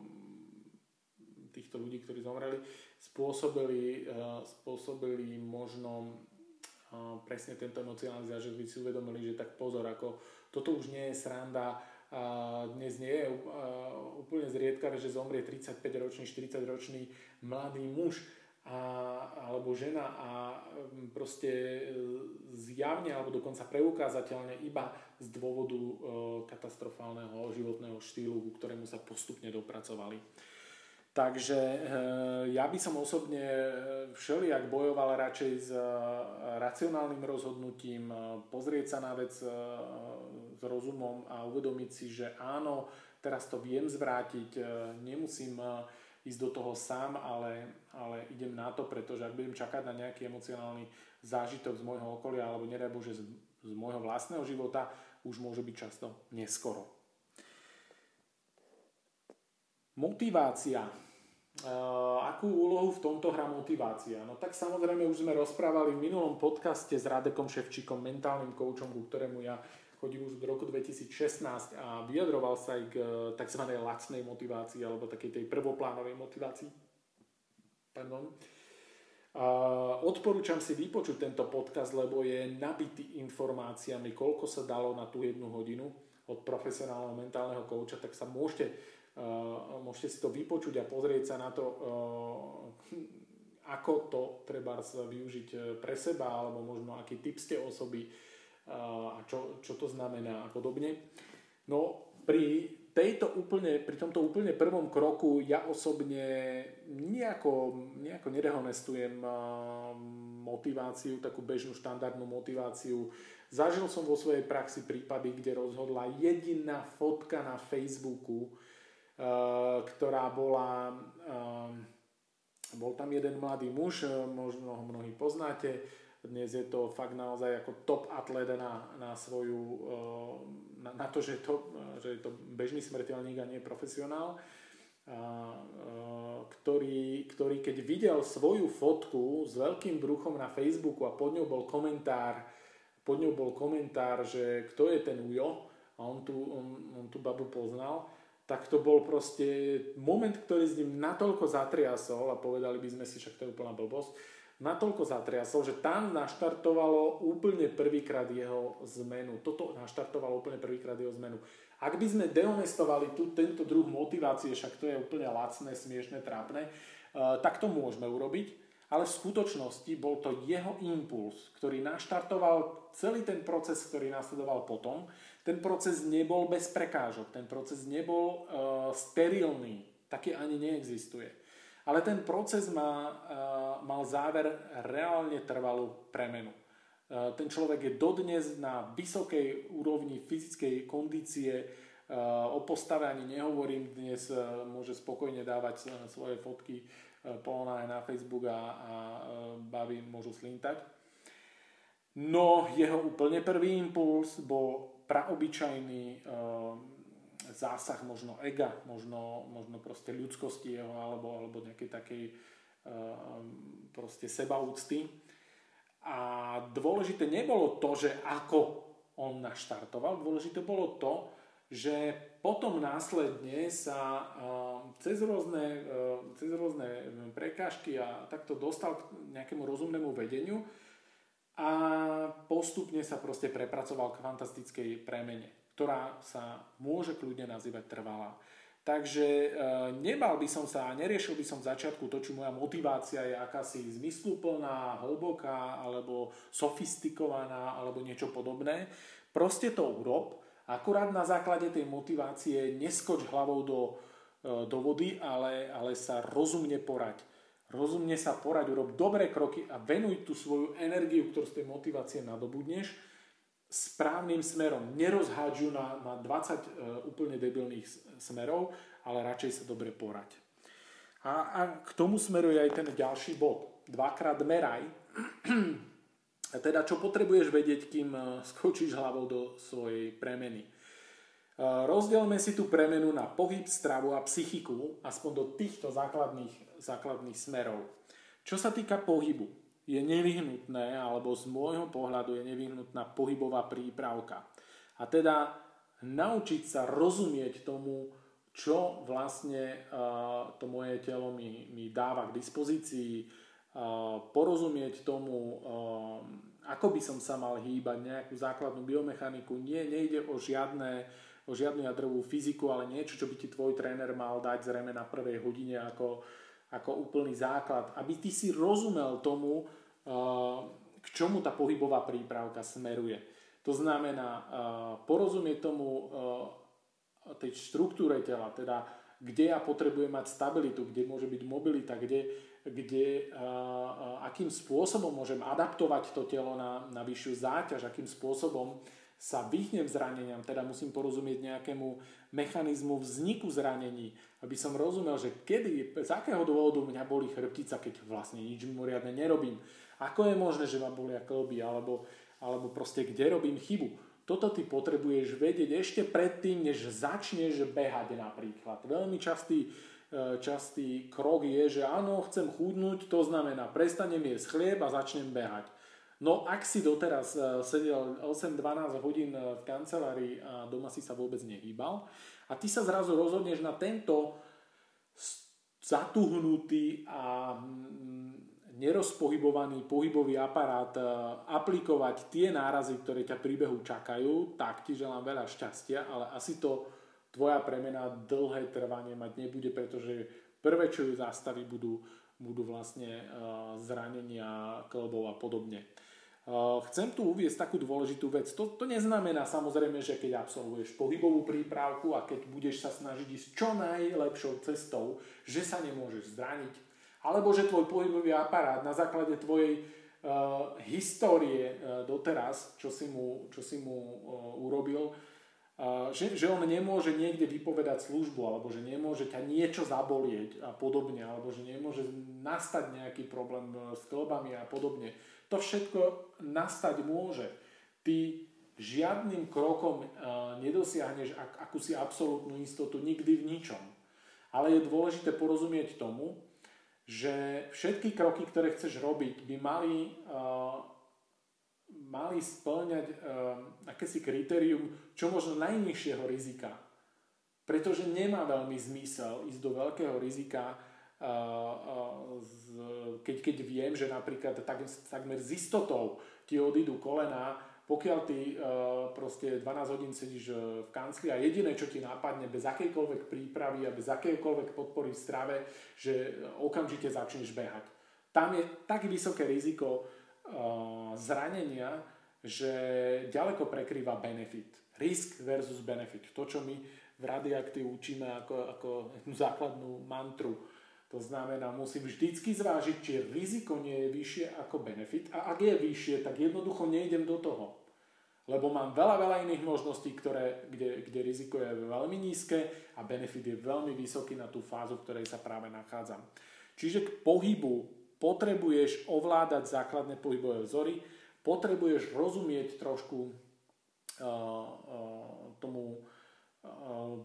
týchto ľudí, ktorí zomreli, spôsobili, spôsobili možno presne tento emocionálny zážitok, si uvedomili, že tak pozor, ako toto už nie je sranda, dnes nie je úplne zriedkavé, že zomrie 35-ročný, 40-ročný mladý muž a, alebo žena a proste e, zjavne alebo dokonca preukázateľne iba z dôvodu e, katastrofálneho životného štýlu, ku ktorému sa postupne dopracovali. Takže e, ja by som osobne všelijak bojoval radšej s racionálnym rozhodnutím, pozrieť sa na vec rozumom a uvedomiť si, že áno, teraz to viem zvrátiť, nemusím ísť do toho sám, ale, ale idem na to, pretože ak budem čakať na nejaký emocionálny zážitok z môjho okolia alebo nedaj Bože z, z môjho vlastného života, už môže byť často neskoro. Motivácia. Uh, akú úlohu v tomto hrá motivácia? No tak samozrejme už sme rozprávali v minulom podcaste s Radekom Ševčíkom, mentálnym koučom, ku ktorému ja chodí už od roku 2016 a vyjadroval sa aj k eh, tzv. lacnej motivácii alebo takej tej prvoplánovej motivácii. Pardon. Odporúčam si vypočuť tento podcast, lebo je nabitý informáciami, koľko sa dalo na tú jednu hodinu od profesionálneho mentálneho kouča, tak sa môžete, uh, môžete si to vypočuť a pozrieť sa na to, uh, ako to treba využiť pre seba, alebo možno aký typ ste osoby, a čo, čo to znamená a podobne. No pri tejto úplne, pri tomto úplne prvom kroku ja osobne nejako, nejako nerehonestujem motiváciu, takú bežnú štandardnú motiváciu. Zažil som vo svojej praxi prípady, kde rozhodla jediná fotka na Facebooku, ktorá bola, bol tam jeden mladý muž, možno ho mnohí poznáte, dnes je to fakt naozaj ako top atlet na, na svoju, eh, na, na to, že je to, že je to bežný smrteľník a nie profesionál, a, eh, ktorý, ktorý keď videl svoju fotku s veľkým bruchom na Facebooku a pod ňou bol komentár, pod ňou bol komentár, že kto je ten Ujo a on tu, on, on tu babu poznal, tak to bol proste moment, ktorý s ním natoľko zatriasol a povedali by sme si, však to je úplná blbosť, natoľko zatriasol, že tam naštartovalo úplne prvýkrát jeho zmenu. Toto naštartovalo úplne prvýkrát jeho zmenu. Ak by sme dehonestovali tu, tento druh motivácie, však to je úplne lacné, smiešné, trápne, uh, tak to môžeme urobiť, ale v skutočnosti bol to jeho impuls, ktorý naštartoval celý ten proces, ktorý nasledoval potom. Ten proces nebol bez prekážok, ten proces nebol uh, sterilný, taký ani neexistuje. Ale ten proces má, eh, mal záver reálne trvalú premenu. Eh, ten človek je dodnes na vysokej úrovni fyzickej kondície, eh, o postave ani nehovorím, dnes môže spokojne dávať svoje fotky polná na Facebook a, a baví môžu slintať. No jeho úplne prvý impuls bol praobyčajný zásah možno ega, možno, možno proste ľudskosti jeho alebo, alebo nejakej takej uh, proste sebaúcty. A dôležité nebolo to, že ako on naštartoval, dôležité bolo to, že potom následne sa uh, cez rôzne, uh, cez rôzne prekážky a takto dostal k nejakému rozumnému vedeniu a postupne sa proste prepracoval k fantastickej premene ktorá sa môže kľudne nazývať trvalá. Takže e, nebal by som sa a neriešil by som v začiatku to, či moja motivácia je akási zmysluplná, hlboká alebo sofistikovaná alebo niečo podobné. Proste to urob, akurát na základe tej motivácie neskoč hlavou do, e, do vody, ale, ale sa rozumne porať. Rozumne sa porať, urob dobré kroky a venuj tú svoju energiu, ktorú z tej motivácie nadobudneš správnym smerom. Nerozhádžu na, na 20 uh, úplne debilných smerov, ale radšej sa dobre porať. A, a k tomu smeruje aj ten ďalší bod. Dvakrát meraj. teda čo potrebuješ vedieť, kým skočíš hlavou do svojej premeny. Rozdielme si tú premenu na pohyb, stravu a psychiku, aspoň do týchto základných, základných smerov. Čo sa týka pohybu, je nevyhnutné, alebo z môjho pohľadu je nevyhnutná pohybová prípravka. A teda naučiť sa rozumieť tomu, čo vlastne uh, to moje telo mi, mi dáva k dispozícii, uh, porozumieť tomu, uh, ako by som sa mal hýbať, nejakú základnú biomechaniku. Nie, nejde o žiadne o žiadnu jadrovú fyziku, ale niečo, čo by ti tvoj tréner mal dať zrejme na prvej hodine ako, ako úplný základ, aby ty si rozumel tomu, k čomu tá pohybová prípravka smeruje. To znamená porozumieť tomu tej štruktúre tela, teda kde ja potrebujem mať stabilitu, kde môže byť mobilita, kde, kde akým spôsobom môžem adaptovať to telo na, na vyššiu záťaž, akým spôsobom sa vyhnem zraneniam, teda musím porozumieť nejakému mechanizmu vzniku zranení, aby som rozumel, že kedy, z akého dôvodu mňa boli chrbtica, keď vlastne nič mimoriadne nerobím. Ako je možné, že ma bolia klby, alebo, alebo proste kde robím chybu. Toto ty potrebuješ vedieť ešte predtým, než začneš behať napríklad. Veľmi častý, e, častý krok je, že áno, chcem chudnúť, to znamená prestanem jesť chlieb a začnem behať. No ak si doteraz eh, sedel 8-12 hodín eh, v kancelárii a doma si sa vôbec nehýbal a ty sa zrazu rozhodneš na tento zatuhnutý a mm, nerozpohybovaný pohybový aparát eh, aplikovať tie nárazy, ktoré ťa príbehu čakajú, tak ti želám veľa šťastia, ale asi to tvoja premena dlhé trvanie mať nebude, pretože prvé, čo ju zastaví, budú, budú vlastne zranenia klbov a podobne. Chcem tu uviesť takú dôležitú vec. To, to neznamená samozrejme, že keď absolvuješ pohybovú prípravku a keď budeš sa snažiť ísť čo najlepšou cestou, že sa nemôžeš zraniť. Alebo že tvoj pohybový aparát na základe tvojej uh, histórie uh, doteraz, čo si mu, čo si mu uh, urobil, že, že on nemôže niekde vypovedať službu, alebo že nemôže ťa niečo zabolieť a podobne, alebo že nemôže nastať nejaký problém s klbami a podobne to všetko nastať môže. Ty žiadnym krokom e, nedosiahneš ak, akúsi absolútnu istotu nikdy v ničom. Ale je dôležité porozumieť tomu, že všetky kroky, ktoré chceš robiť, by mali, uh, mali splňať uh, akési kritérium čo možno najnižšieho rizika. Pretože nemá veľmi zmysel ísť do veľkého rizika, keď, keď viem, že napríklad tak, takmer z istotou ti odídu kolena, pokiaľ ty proste 12 hodín sedíš v kancli a jediné, čo ti nápadne bez akejkoľvek prípravy a bez akejkoľvek podpory v strave, že okamžite začneš behať. Tam je tak vysoké riziko zranenia, že ďaleko prekrýva benefit. Risk versus benefit. To, čo my v Radioaktiv učíme ako, ako základnú mantru to znamená, musím vždycky zvážiť, či riziko nie je vyššie ako benefit a ak je vyššie, tak jednoducho nejdem do toho. Lebo mám veľa, veľa iných možností, ktoré, kde, kde riziko je veľmi nízke a benefit je veľmi vysoký na tú fázu, v ktorej sa práve nachádzam. Čiže k pohybu potrebuješ ovládať základné pohybové vzory, potrebuješ rozumieť trošku uh, uh, tomu uh,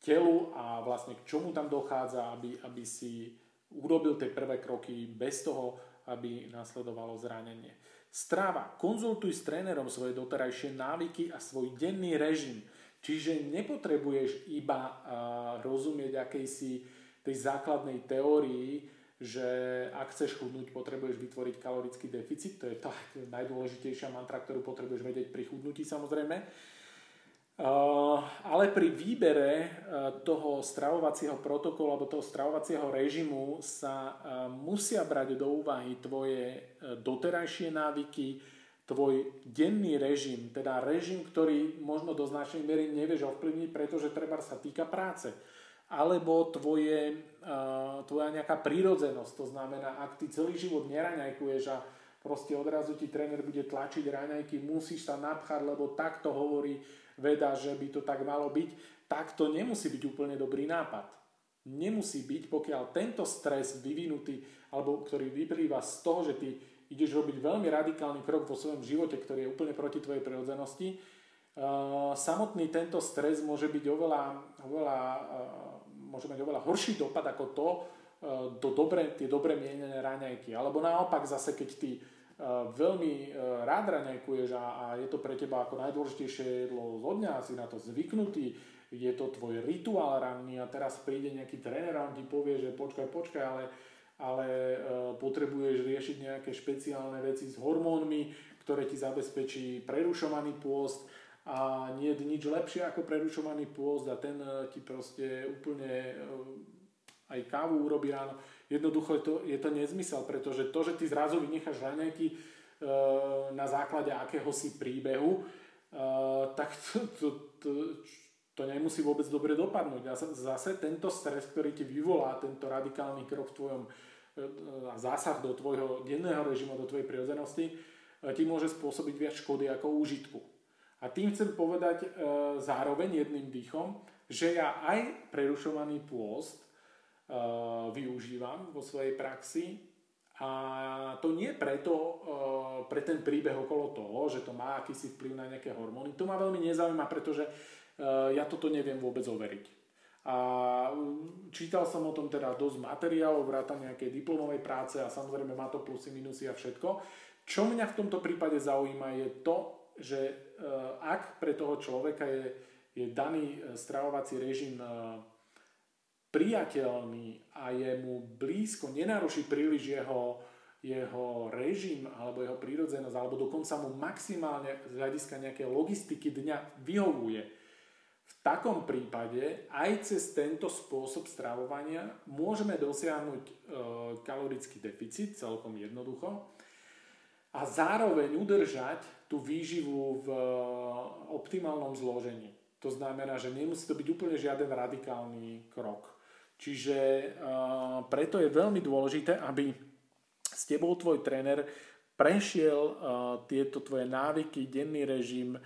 telu a vlastne k čomu tam dochádza, aby, aby si urobil tie prvé kroky bez toho, aby nasledovalo zranenie. Strava. Konzultuj s trénerom svoje doterajšie návyky a svoj denný režim. Čiže nepotrebuješ iba uh, rozumieť akejsi tej základnej teórii, že ak chceš chudnúť, potrebuješ vytvoriť kalorický deficit. To je tá najdôležitejšia mantra, ktorú potrebuješ vedieť pri chudnutí samozrejme Eh, ale pri výbere eh, toho stravovacieho protokolu alebo toho stravovacieho režimu sa eh, musia brať do úvahy tvoje doterajšie návyky, tvoj denný režim, teda režim, ktorý možno do značnej miery nevieš ovplyvniť, pretože treba sa týka práce. Alebo tvoje, tvoja nejaká prírodzenosť, to znamená, ak ty celý život neraňajkuješ a proste odrazu ti tréner bude tlačiť raňajky, musíš sa napchať, lebo takto hovorí veda, že by to tak malo byť, tak to nemusí byť úplne dobrý nápad. Nemusí byť, pokiaľ tento stres vyvinutý, alebo ktorý vyplýva z toho, že ty ideš robiť veľmi radikálny krok vo svojom živote, ktorý je úplne proti tvojej prirodzenosti, samotný tento stres môže byť oveľa, oveľa môže mať oveľa horší dopad ako to, E, do dobre, tie dobre mienené raňajky. Alebo naopak zase, keď ty e, veľmi e, rád raňajkuješ a, a je to pre teba ako najdôležitejšie jedlo zo dňa, si na to zvyknutý, je to tvoj rituál ranný a teraz príde nejaký tréner a on ti povie, že počkaj, počkaj, ale, ale potrebuješ riešiť nejaké špeciálne veci s hormónmi, ktoré ti zabezpečí prerušovaný pôst a nie je nič lepšie ako prerušovaný pôst a ten ti proste úplne aj kávu urobí ráno. Jednoducho je to, je to nezmysel, pretože to, že ty zrazu vynecháš raňajky e, na základe akéhosi príbehu, tak to, to, to, to nemusí vôbec dobre dopadnúť. A zase tento stres, ktorý ti vyvolá, tento radikálny krok v tvojom e, zásah do tvojho denného režimu, do tvojej prirodzenosti, ti môže spôsobiť viac škody ako úžitku. A tým chcem povedať e, zároveň jedným dýchom, že ja aj prerušovaný pôst Eh, využívam vo svojej praxi. A to nie preto, eh, pre ten príbeh okolo toho, že to má akýsi vplyv na nejaké hormóny. To ma veľmi nezaujíma, pretože eh, ja toto neviem vôbec overiť. A mm, čítal som o tom teda dosť materiálov, vrátane nejakej diplomovej práce a samozrejme má to plusy, minusy a všetko. Čo mňa v tomto prípade zaujíma je to, že ak pre toho človeka je, je daný stravovací režim priateľný a je mu blízko, nenaruší príliš jeho, jeho režim alebo jeho prírodzenosť, alebo dokonca mu maximálne z hľadiska nejakej logistiky dňa vyhovuje. V takom prípade aj cez tento spôsob stravovania môžeme dosiahnuť e, kalorický deficit celkom jednoducho a zároveň udržať tú výživu v e, optimálnom zložení. To znamená, že nemusí to byť úplne žiaden radikálny krok. Čiže uh, preto je veľmi dôležité, aby s tebou tvoj tréner prešiel uh, tieto tvoje návyky, denný režim,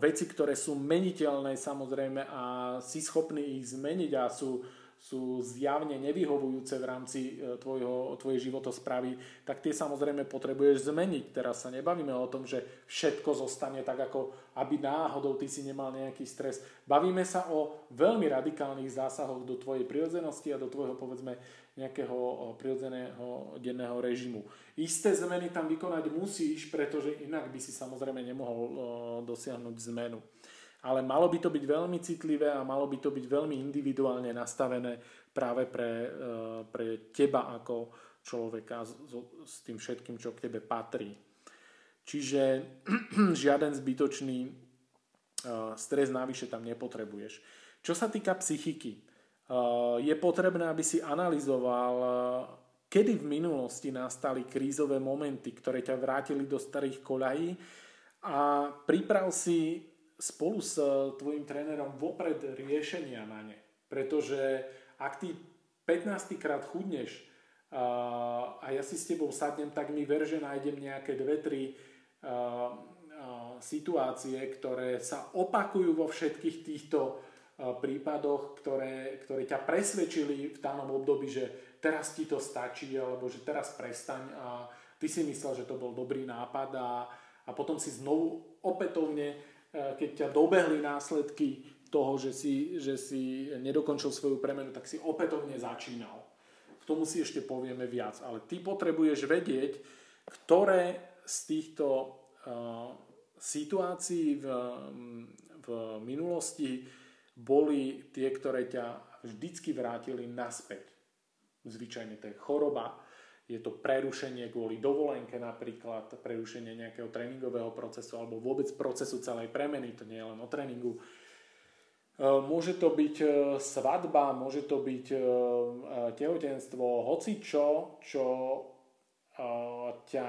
veci, ktoré sú meniteľné samozrejme a si schopný ich zmeniť a sú sú zjavne nevyhovujúce v rámci e, tvojho, tvojej životospravy, tak tie samozrejme potrebuješ zmeniť. Teraz sa nebavíme o tom, že všetko zostane tak, ako aby náhodou ty si nemal nejaký stres. Bavíme sa o veľmi radikálnych zásahoch do tvojej prirodzenosti a do tvojho povedzme nejakého prirodzeného denného režimu. Isté zmeny tam vykonať musíš, pretože inak by si samozrejme nemohol e, dosiahnuť zmenu ale malo by to byť veľmi citlivé a malo by to byť veľmi individuálne nastavené práve pre, e, pre teba ako človeka s, s tým všetkým, čo k tebe patrí. Čiže žiaden zbytočný e, stres navyše tam nepotrebuješ. Čo sa týka psychiky, e, je potrebné, aby si analyzoval, kedy v minulosti nastali krízové momenty, ktoré ťa vrátili do starých koľají a priprav si spolu s eh, tvojim trénerom vopred riešenia na ne. Pretože ak ty 15 krát chudneš a, eh, a ja si s tebou sadnem, tak mi ver, že nájdem nejaké dve, tri eh, situácie, ktoré sa opakujú vo všetkých týchto prípadoch, ktoré, ktoré ťa presvedčili v danom období, že teraz ti to stačí, alebo že teraz prestaň a ty si myslel, že to bol dobrý nápad a, a potom si znovu opätovne keď ťa dobehli následky toho, že si, že si nedokončil svoju premenu, tak si opätovne začínal. K tomu si ešte povieme viac. Ale ty potrebuješ vedieť, ktoré z týchto uh, situácií v, v minulosti boli tie, ktoré ťa vždycky vrátili naspäť. Zvyčajne to je choroba, je to prerušenie kvôli dovolenke napríklad, prerušenie nejakého tréningového procesu alebo vôbec procesu celej premeny, to nie je len o tréningu. E, môže to byť e, svadba, môže to byť e, tehotenstvo, hoci čo, čo ťa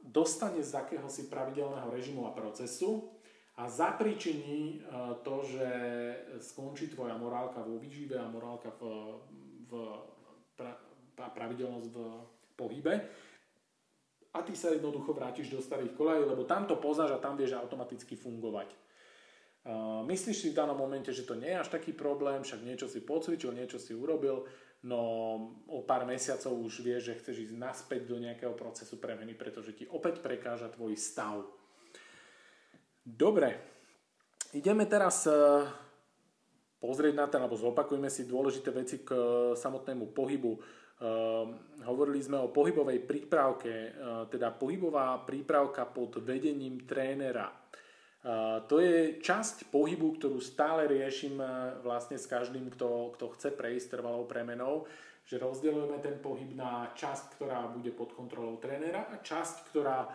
dostane z akéhosi pravidelného režimu a procesu a zapričiní to, že skončí tvoja morálka vo výžive a morálka v, v pra, pravidelnosť v pohybe. a ty sa jednoducho vrátiš do starých kolejí, lebo tam to poznáš a tam vieš automaticky fungovať. Uh, myslíš si v danom momente, že to nie je až taký problém, však niečo si pocvičil, niečo si urobil, no o pár mesiacov už vieš, že chceš ísť naspäť do nejakého procesu premeny, pretože ti opäť prekáža tvoj stav. Dobre, ideme teraz uh, pozrieť na ten, alebo zopakujeme si dôležité veci k samotnému pohybu hovorili sme o pohybovej prípravke, uh, teda pohybová prípravka pod vedením trénera. Uh, to je časť pohybu, ktorú stále riešim uh, vlastne s každým, kto, kto chce prejsť trvalou premenou, že rozdeľujeme ten pohyb na časť, ktorá bude pod kontrolou trénera a časť, ktorá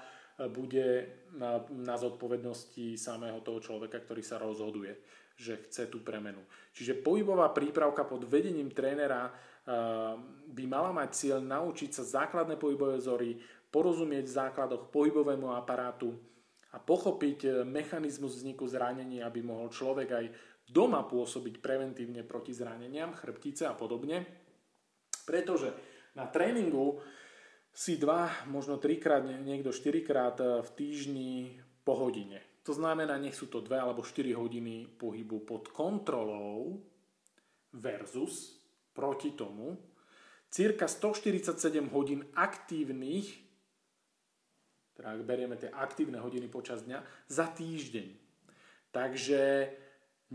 bude na, na zodpovednosti samého toho človeka, ktorý sa rozhoduje, že chce tú premenu. Čiže pohybová prípravka pod vedením trénera Ehm, by mala mať cieľ naučiť sa základné pohybové vzory, porozumieť v základoch pohybovému aparátu a pochopiť e, mechanizmus vzniku zranení, aby mohol človek aj doma pôsobiť preventívne proti zraneniam, chrbtice a podobne. Pretože na tréningu si dva, možno trikrát, niekto štyrikrát e, v týždni po hodine. To znamená, nech sú to dve alebo 4 hodiny pohybu pod kontrolou versus proti tomu cirka 147 hodín aktívnych, teda ak berieme tie aktívne hodiny počas dňa, za týždeň. Takže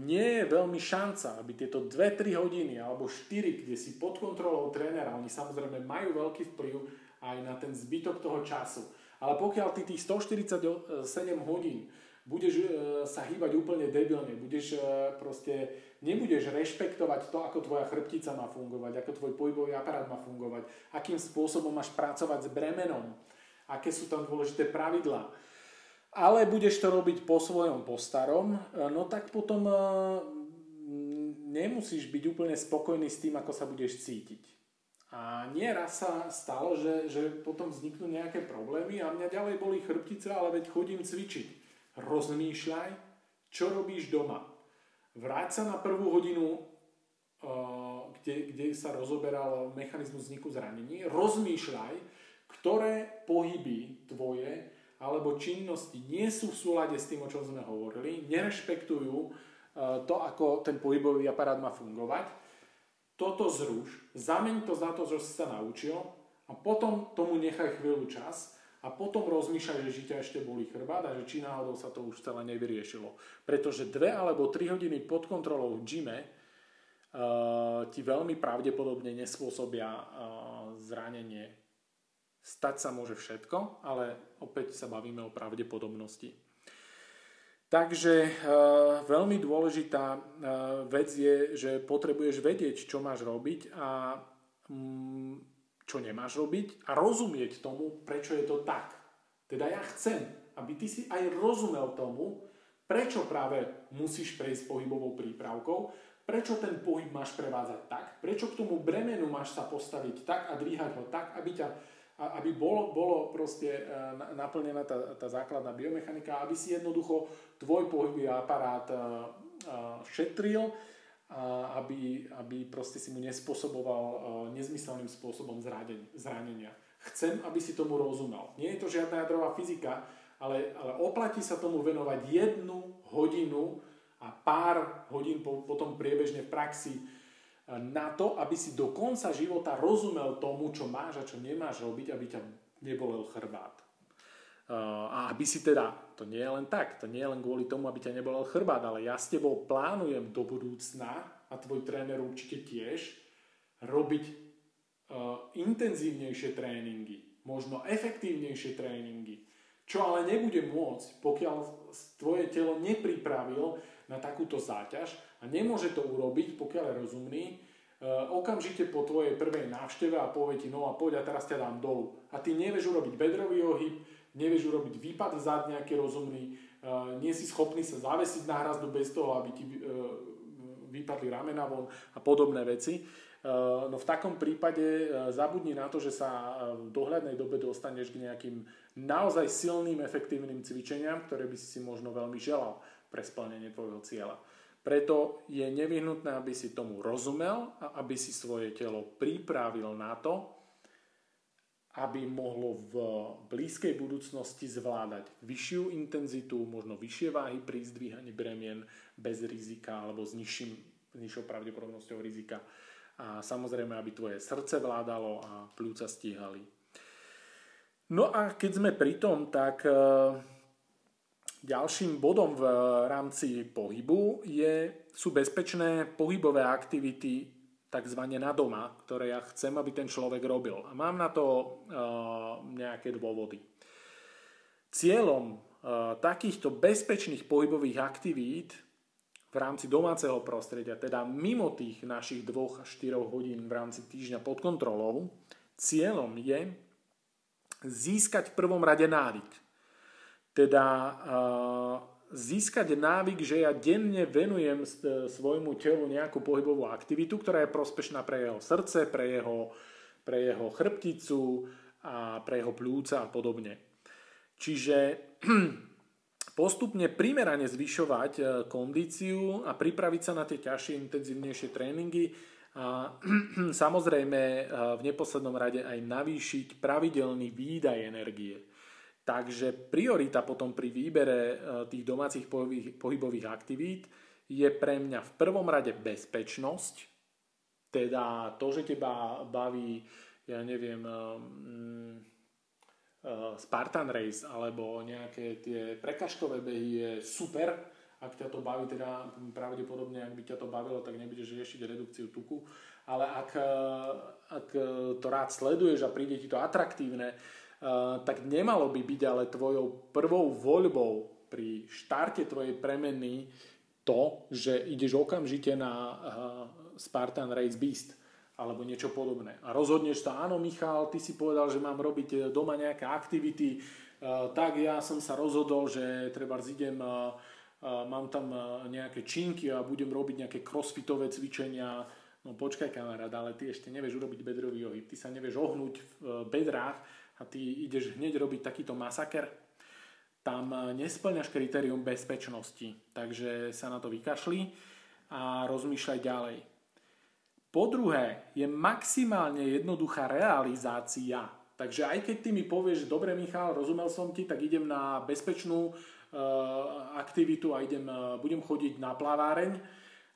nie je veľmi šanca, aby tieto 2-3 hodiny alebo 4, kde si pod kontrolou trénera, oni samozrejme majú veľký vplyv aj na ten zbytok toho času. Ale pokiaľ ty tých 147 hodín budeš e, sa hýbať úplne debilne, budeš e, proste, nebudeš rešpektovať to, ako tvoja chrbtica má fungovať, ako tvoj pohybový aparát má fungovať, akým spôsobom máš pracovať s bremenom, aké sú tam dôležité pravidlá. Ale budeš to robiť po svojom, po starom, e, no tak potom nemusíš byť úplne spokojný s tým, ako sa budeš cítiť. A nieraz sa stalo, že, že potom vzniknú nejaké problémy a mňa ďalej boli chrbtice, ale veď chodím cvičiť rozmýšľaj, čo robíš doma. Vráť sa na prvú hodinu, uh, kde, kde sa rozoberal mechanizmus vzniku zranení. Rozmýšľaj, ktoré pohyby tvoje alebo činnosti nie sú v súlade s tým, o čom sme hovorili, nerešpektujú uh, to, ako ten pohybový aparát má fungovať. Toto zruš, zameň to za to, čo si sa naučil a potom tomu nechaj chvíľu čas a potom rozmýšľaj, že ťa ešte boli chrbát a že či náhodou sa to už celé nevyriešilo. Pretože dve alebo tri hodiny pod kontrolou v gyme uh, ti veľmi pravdepodobne nespôsobia uh, zranenie. Stať sa môže všetko, ale opäť sa bavíme o pravdepodobnosti. Takže uh, veľmi dôležitá uh, vec je, že potrebuješ vedieť, čo máš robiť a um, čo nemáš robiť a rozumieť tomu, prečo je to tak. Teda ja chcem, aby ty si aj rozumel tomu, prečo práve musíš prejsť pohybovou prípravkou, prečo ten pohyb máš prevádzať tak, prečo k tomu bremenu máš sa postaviť tak a dvíhať ho tak, aby, ťa, aby bolo, bolo proste e, naplnená tá, tá základná biomechanika, aby si jednoducho tvoj pohybový aparát e, e, šetril aby, aby proste si mu nespôsoboval uh, nezmyselným spôsobom zranenia. Chcem, aby si tomu rozumel. Nie je to žiadna jadrová fyzika, ale, ale oplatí sa tomu venovať jednu hodinu a pár hodín po, potom priebežne v praxi uh, na to, aby si do konca života rozumel tomu, čo máš a čo nemáš robiť, aby ťa nebolel chrbát. A aby si teda, to nie je len tak, to nie je len kvôli tomu, aby ťa nebolel chrbát, ale ja s tebou plánujem do budúcna a tvoj tréner určite tiež robiť uh, intenzívnejšie tréningy, možno efektívnejšie tréningy, čo ale nebude môcť, pokiaľ tvoje telo nepripravil na takúto záťaž a nemôže to urobiť, pokiaľ je rozumný, uh, okamžite po tvojej prvej návšteve a povie ti, no a poď a teraz ťa dám dolu. A ty nevieš urobiť bedrový ohyb, nevieš urobiť výpad vzad nejaký rozumný, uh, nie si schopný sa zavesiť na hrazdu bez toho, aby ti uh, vypadli ramena von a podobné veci. Uh, no v takom prípade zabudni na to, že sa v dohľadnej dobe dostaneš k nejakým naozaj silným, efektívnym cvičeniam, ktoré by si si možno veľmi želal pre splnenie tvojho cieľa. Preto je nevyhnutné, aby si tomu rozumel a aby si svoje telo pripravil na to, aby mohlo v blízkej budúcnosti zvládať vyššiu intenzitu, možno vyššie váhy pri zdvíhaní bremien bez rizika alebo s nižším, nižšou pravdepodobnosťou rizika. A samozrejme, aby tvoje srdce vládalo a plúca stíhali. No a keď sme pri tom, tak e, ďalším bodom v rámci pohybu je, sú bezpečné pohybové aktivity tzv. na doma, ktoré ja chcem, aby ten človek robil. A mám na to uh, nejaké dôvody. Cieľom uh, takýchto bezpečných pohybových aktivít v rámci domáceho prostredia, teda mimo tých našich 2 až 4 hodín v rámci týždňa pod kontrolou, cieľom je získať v prvom rade návyk. Teda uh, získať návyk, že ja denne venujem e, svojmu telu nejakú pohybovú aktivitu, ktorá je prospešná pre jeho srdce, pre jeho, pre jeho chrbticu a pre jeho plúca a podobne. Čiže postupne primerane zvyšovať e, kondíciu a pripraviť sa na tie ťažšie, intenzívnejšie tréningy a samozrejme e, v neposlednom rade aj navýšiť pravidelný výdaj energie. Takže priorita potom pri výbere e, tých domácich pohybových aktivít je pre mňa v prvom rade bezpečnosť, teda to, že teba baví, ja neviem, e, mm, e, Spartan Race alebo nejaké tie prekažkové behy je super, ak ťa to baví, teda pravdepodobne, ak by ťa to bavilo, tak nebudeš riešiť redukciu tuku, ale ak, ak to rád sleduješ a príde ti to atraktívne, tak nemalo by byť ale tvojou prvou voľbou pri štarte tvojej premeny to, že ideš okamžite na Spartan Race Beast alebo niečo podobné. A rozhodneš sa, áno Michal, ty si povedal, že mám robiť doma nejaké aktivity, tak ja som sa rozhodol, že treba idem, mám tam nejaké činky a budem robiť nejaké crossfitové cvičenia. No počkaj kamarát, ale ty ešte nevieš urobiť bedrový ohyb, ty sa nevieš ohnúť v bedrách, a ty ideš hneď robiť takýto masaker, tam eh, nesplňaš kritérium bezpečnosti, takže sa na to vykašli a rozmýšľaj ďalej. Po druhé, je maximálne jednoduchá realizácia. Takže aj keď ty mi povieš, dobre Michal, rozumel som ti, tak idem na bezpečnú uh, aktivitu a idem, uh, budem chodiť na plaváreň,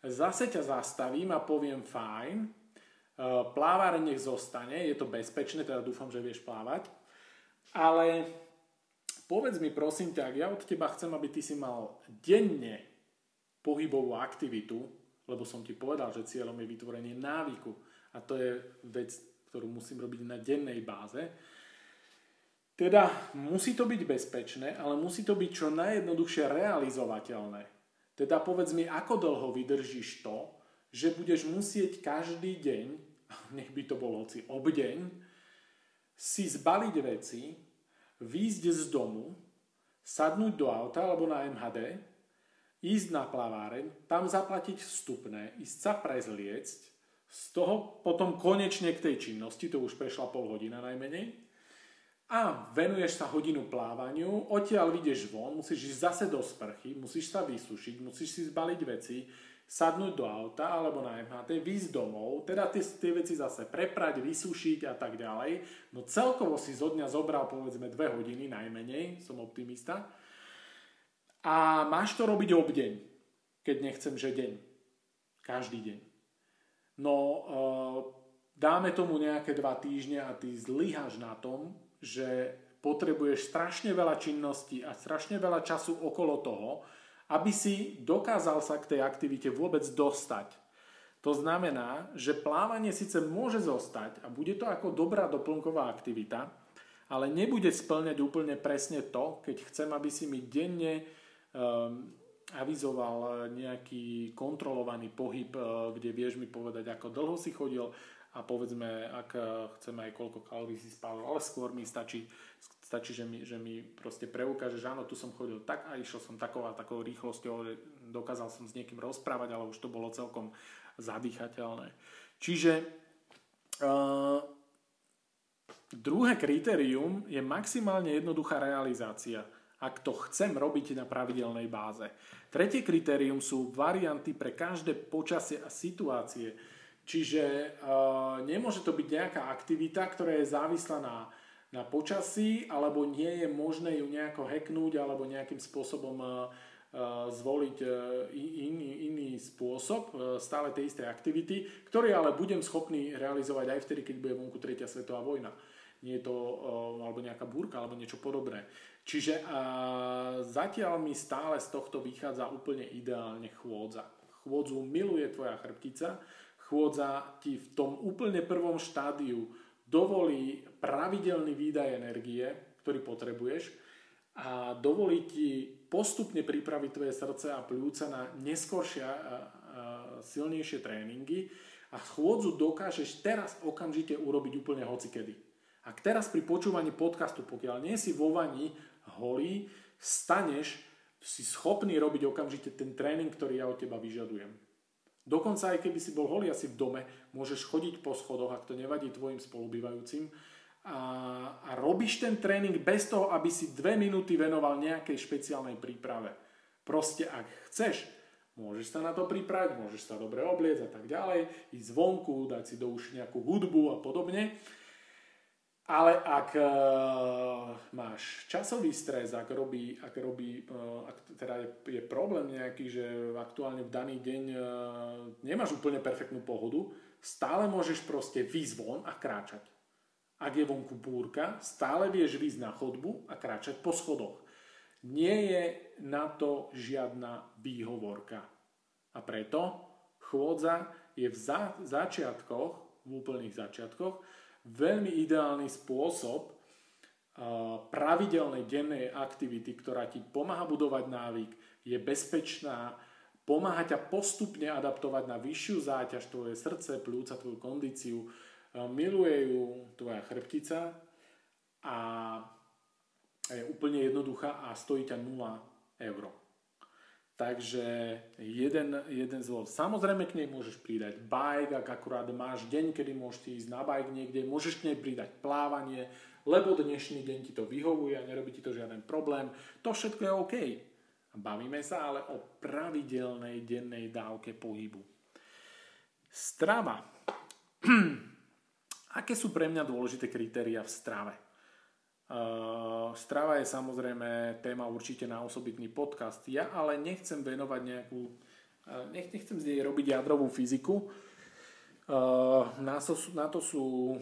zase ťa zastavím a poviem fajn, Plávar nech zostane, je to bezpečné, teda dúfam, že vieš plávať. Ale povedz mi prosím ťa, ja od teba chcem, aby ty si mal denne pohybovú aktivitu, lebo som ti povedal, že cieľom je vytvorenie návyku a to je vec, ktorú musím robiť na dennej báze. Teda musí to byť bezpečné, ale musí to byť čo najjednoduchšie realizovateľné. Teda povedz mi, ako dlho vydržíš to, že budeš musieť každý deň nech by to bol hoci obdeň, si zbaliť veci, výjsť z domu, sadnúť do auta alebo na MHD, ísť na plaváreň, tam zaplatiť vstupné, ísť sa prezliecť, z toho potom konečne k tej činnosti, to už prešla pol hodina najmenej, a venuješ sa hodinu plávaniu, odtiaľ vidieš von, musíš ísť zase do sprchy, musíš sa vysušiť, musíš si zbaliť veci, sadnúť do auta alebo na MHT, výjsť domov, teda tie, tie veci zase preprať, vysušiť a tak ďalej. No celkovo si zo dňa zobral povedzme dve hodiny najmenej, som optimista. A máš to robiť obdeň, keď nechcem, že deň. Každý deň. No e, dáme tomu nejaké dva týždne a ty zlyhaš na tom, že potrebuješ strašne veľa činností a strašne veľa času okolo toho, aby si dokázal sa k tej aktivite vôbec dostať. To znamená, že plávanie síce môže zostať a bude to ako dobrá doplnková aktivita, ale nebude splňať úplne presne to, keď chcem, aby si mi denne um, avizoval nejaký kontrolovaný pohyb, uh, kde vieš mi povedať, ako dlho si chodil a povedzme, ak uh, chcem aj koľko kalórií si spálil, ale skôr mi stačí Stačí, že mi, že mi proste preukáže, že áno, tu som chodil tak a išiel som takou a takou rýchlosťou, dokázal som s niekým rozprávať, ale už to bolo celkom zadýchateľné. Čiže uh, druhé kritérium je maximálne jednoduchá realizácia, ak to chcem robiť na pravidelnej báze. Tretie kritérium sú varianty pre každé počasie a situácie. Čiže uh, nemôže to byť nejaká aktivita, ktorá je závislá na na počasí, alebo nie je možné ju nejako hacknúť alebo nejakým spôsobom uh, zvoliť iný, iný spôsob stále tej istej aktivity, ktorý ale budem schopný realizovať aj vtedy, keď bude vonku tretia svetová vojna. Nie je to alebo nejaká búrka alebo niečo podobné. Čiže zatiaľ mi stále z tohto vychádza úplne ideálne chôdza. Chôdzu miluje tvoja chrbtica, chôdza ti v tom úplne prvom štádiu dovolí pravidelný výdaj energie, ktorý potrebuješ a dovolí ti postupne pripraviť tvoje srdce a pľúca na neskoršie a silnejšie tréningy a chôdzu dokážeš teraz okamžite urobiť úplne hocikedy. Ak teraz pri počúvaní podcastu, pokiaľ nie si vo vani holý, staneš, si schopný robiť okamžite ten tréning, ktorý ja od teba vyžadujem. Dokonca aj keby si bol holý asi v dome, môžeš chodiť po schodoch, ak to nevadí tvojim spolubývajúcim a, a robíš ten tréning bez toho, aby si dve minúty venoval nejakej špeciálnej príprave. Proste ak chceš, môžeš sa na to pripraviť, môžeš sa dobre obliecť a tak ďalej, ísť zvonku, dať si do uši nejakú hudbu a podobne. Ale ak uh, máš časový stres, ak robí, ak robí uh, ak teda je, je problém nejaký, že aktuálne v daný deň uh, nemáš úplne perfektnú pohodu, stále môžeš proste výsť von a kráčať. Ak je vonku búrka, stále vieš výjsť na chodbu a kráčať po schodoch. Nie je na to žiadna výhovorka. A preto chôdza je v za- začiatkoch, v úplných začiatkoch, veľmi ideálny spôsob pravidelnej dennej aktivity, ktorá ti pomáha budovať návyk, je bezpečná, pomáha ťa postupne adaptovať na vyššiu záťaž tvoje srdce, plúca, tvoju kondíciu, miluje ju tvoja chrbtica a je úplne jednoduchá a stojí ťa 0 eur. Takže jeden, jeden zlo. Samozrejme k nej môžeš pridať bike, ak akurát máš deň, kedy môžeš ísť na bike niekde, môžeš k nej pridať plávanie, lebo dnešný deň ti to vyhovuje a nerobí ti to žiaden problém. To všetko je OK. Bavíme sa ale o pravidelnej dennej dávke pohybu. Strava. Aké sú pre mňa dôležité kritéria v strave? Uh, strava je samozrejme téma určite na osobitný podcast. Ja ale nechcem venovať nejakú, uh, nech, nechcem z nej robiť jadrovú fyziku. Uh, na, to, na to sú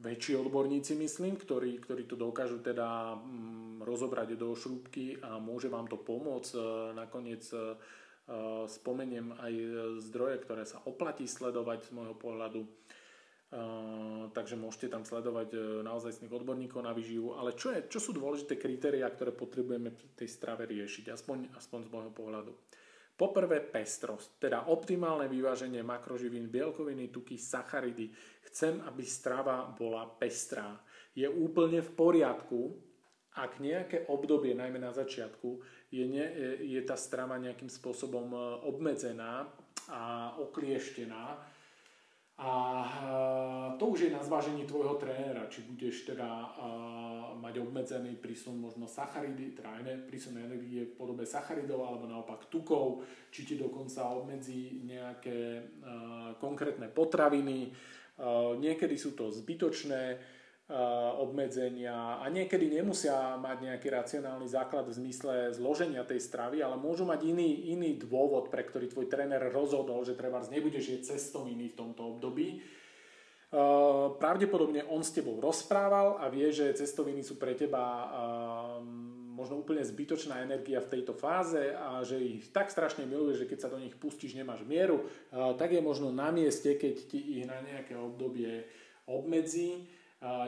väčší odborníci, myslím, ktorí, ktorí to dokážu teda um, rozobrať do šrúbky a môže vám to pomôcť. Nakoniec spomeniem aj zdroje, ktoré sa oplatí sledovať z môjho pohľadu takže môžete tam sledovať uh, naozaj odborníkov na výživu. Ale čo, je, čo sú dôležité kritériá, ktoré potrebujeme v tej strave riešiť, aspoň, aspoň z môjho pohľadu. Poprvé pestrosť, teda optimálne vyváženie makroživín, bielkoviny, tuky, sacharidy. Chcem, aby strava bola pestrá. Je úplne v poriadku, ak nejaké obdobie, najmä na začiatku, je, ne, je, tá strava nejakým spôsobom e, obmedzená a oklieštená, a to už je na zvážení tvojho trénera, či budeš teda mať obmedzený prísun možno sacharidy, teda prísun energie v podobe sacharidov alebo naopak tukov, či ti dokonca obmedzí nejaké konkrétne potraviny. Niekedy sú to zbytočné obmedzenia a niekedy nemusia mať nejaký racionálny základ v zmysle zloženia tej stravy, ale môžu mať iný, iný dôvod, pre ktorý tvoj tréner rozhodol, že treba nebudeš jesť cestoviny v tomto období. Eh, pravdepodobne on s tebou rozprával a vie, že cestoviny sú pre teba eh, možno úplne zbytočná energia v tejto fáze a že ich tak strašne miluješ, že keď sa do nich pustíš, nemáš mieru, tak je možno na mieste, keď ti ich na nejaké obdobie obmedzí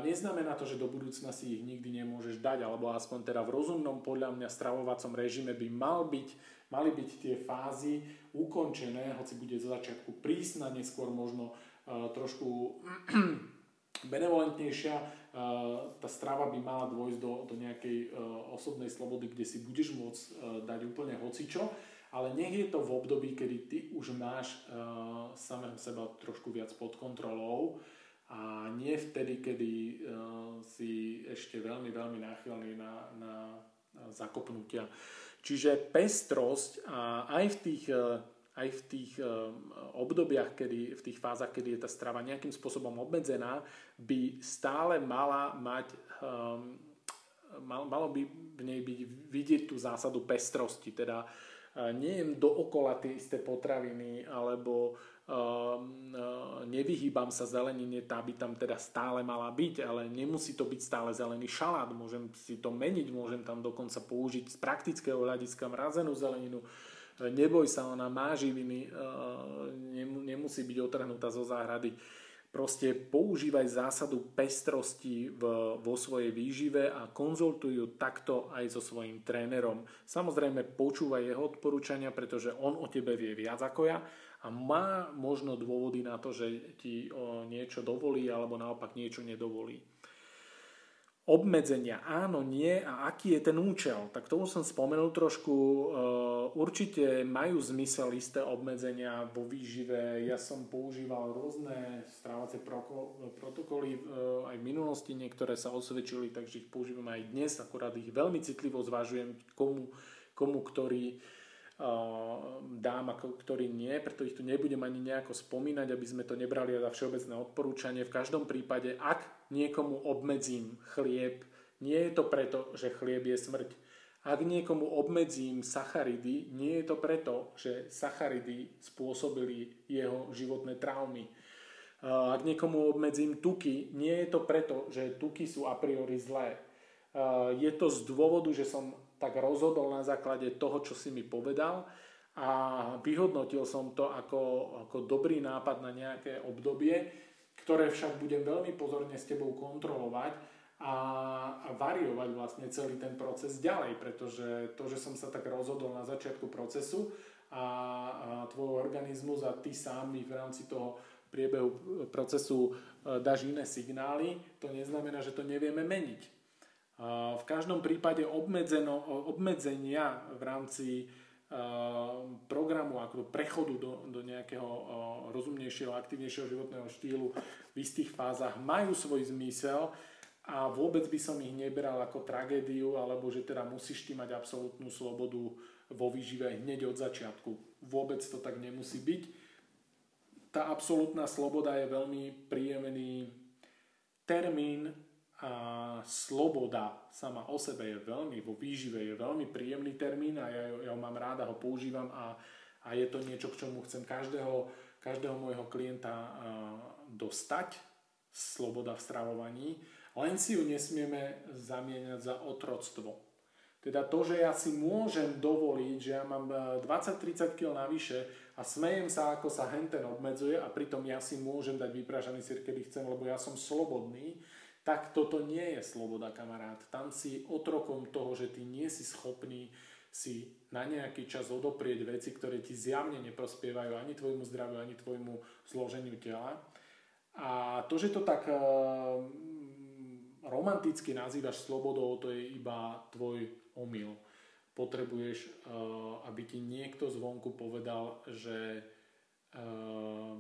Neznamená to, že do budúcna si ich nikdy nemôžeš dať, alebo aspoň teda v rozumnom podľa mňa stravovacom režime by mal byť, mali byť tie fázy ukončené, hoci bude zo začiatku prísna, neskôr možno uh, trošku benevolentnejšia, uh, tá strava by mala dôjsť do, do nejakej uh, osobnej slobody, kde si budeš môcť dať úplne hocičo, ale nech je to v období, kedy ty už máš samého seba trošku viac pod kontrolou, a nie vtedy, kedy uh, si ešte veľmi, veľmi náchylný na, na, zakopnutia. Čiže pestrosť a aj v tých uh, aj v tých obdobiach, kedy, v tých fázach, kedy je tá strava nejakým spôsobom obmedzená, by stále mala mať malo by v nej byť vidieť tú zásadu pestrosti, teda nejem dookola tie isté potraviny, alebo nevyhýbam sa zelenine, tá by tam teda stále mala byť, ale nemusí to byť stále zelený šalát, môžem si to meniť, môžem tam dokonca použiť z praktického hľadiska mrazenú zeleninu, neboj sa, ona má živiny, nemusí byť otrhnutá zo záhrady Proste používaj zásadu pestrosti v, vo svojej výžive a konzultuj ju takto aj so svojím trénerom. Samozrejme počúvaj jeho odporúčania, pretože on o tebe vie viac ako ja a má možno dôvody na to, že ti niečo dovolí alebo naopak niečo nedovolí obmedzenia, áno, nie a aký je ten účel. Tak to už som spomenul trošku. E, určite majú zmysel isté obmedzenia vo výžive. Ja som používal rôzne strávacie protokoly e, aj v minulosti, niektoré sa osvedčili, takže ich používam aj dnes, akurát ich veľmi citlivo zvažujem, komu, komu ktorý dám a ktorý nie, preto ich tu nebudem ani nejako spomínať, aby sme to nebrali za všeobecné odporúčanie. V každom prípade, ak niekomu obmedzím chlieb, nie je to preto, že chlieb je smrť. Ak niekomu obmedzím sacharidy, nie je to preto, že sacharidy spôsobili jeho životné traumy. Ak niekomu obmedzím tuky, nie je to preto, že tuky sú a priori zlé. Je to z dôvodu, že som tak rozhodol na základe toho, čo si mi povedal a vyhodnotil som to ako, ako dobrý nápad na nejaké obdobie, ktoré však budem veľmi pozorne s tebou kontrolovať a, a variovať vlastne celý ten proces ďalej, pretože to, že som sa tak rozhodol na začiatku procesu a, a tvoj organizmus a ty sám mi v rámci toho priebehu procesu e, dáš iné signály, to neznamená, že to nevieme meniť. V každom prípade obmedzeno, obmedzenia v rámci programu ako prechodu do, do nejakého rozumnejšieho, aktívnejšieho životného štýlu v istých fázach majú svoj zmysel a vôbec by som ich neberal ako tragédiu alebo že teda musíš ty mať absolútnu slobodu vo výžive hneď od začiatku. Vôbec to tak nemusí byť. Tá absolútna sloboda je veľmi príjemný termín, sloboda sama o sebe je veľmi, vo výžive je veľmi príjemný termín a ja, ja ho mám rád a ho používam a, a je to niečo, k čomu chcem každého, každého môjho klienta dostať, sloboda v stravovaní, len si ju nesmieme zamieňať za otroctvo. Teda to, že ja si môžem dovoliť, že ja mám 20-30 kg navyše a smejem sa, ako sa henten obmedzuje a pritom ja si môžem dať vypražaný sír, kedy chcem, lebo ja som slobodný, tak toto nie je sloboda, kamarát. Tam si otrokom toho, že ty nie si schopný si na nejaký čas odoprieť veci, ktoré ti zjavne neprospievajú ani tvojmu zdraviu, ani tvojmu zloženiu tela. A to, že to tak uh, romanticky nazývaš slobodou, to je iba tvoj omyl. Potrebuješ, uh, aby ti niekto zvonku povedal, že uh,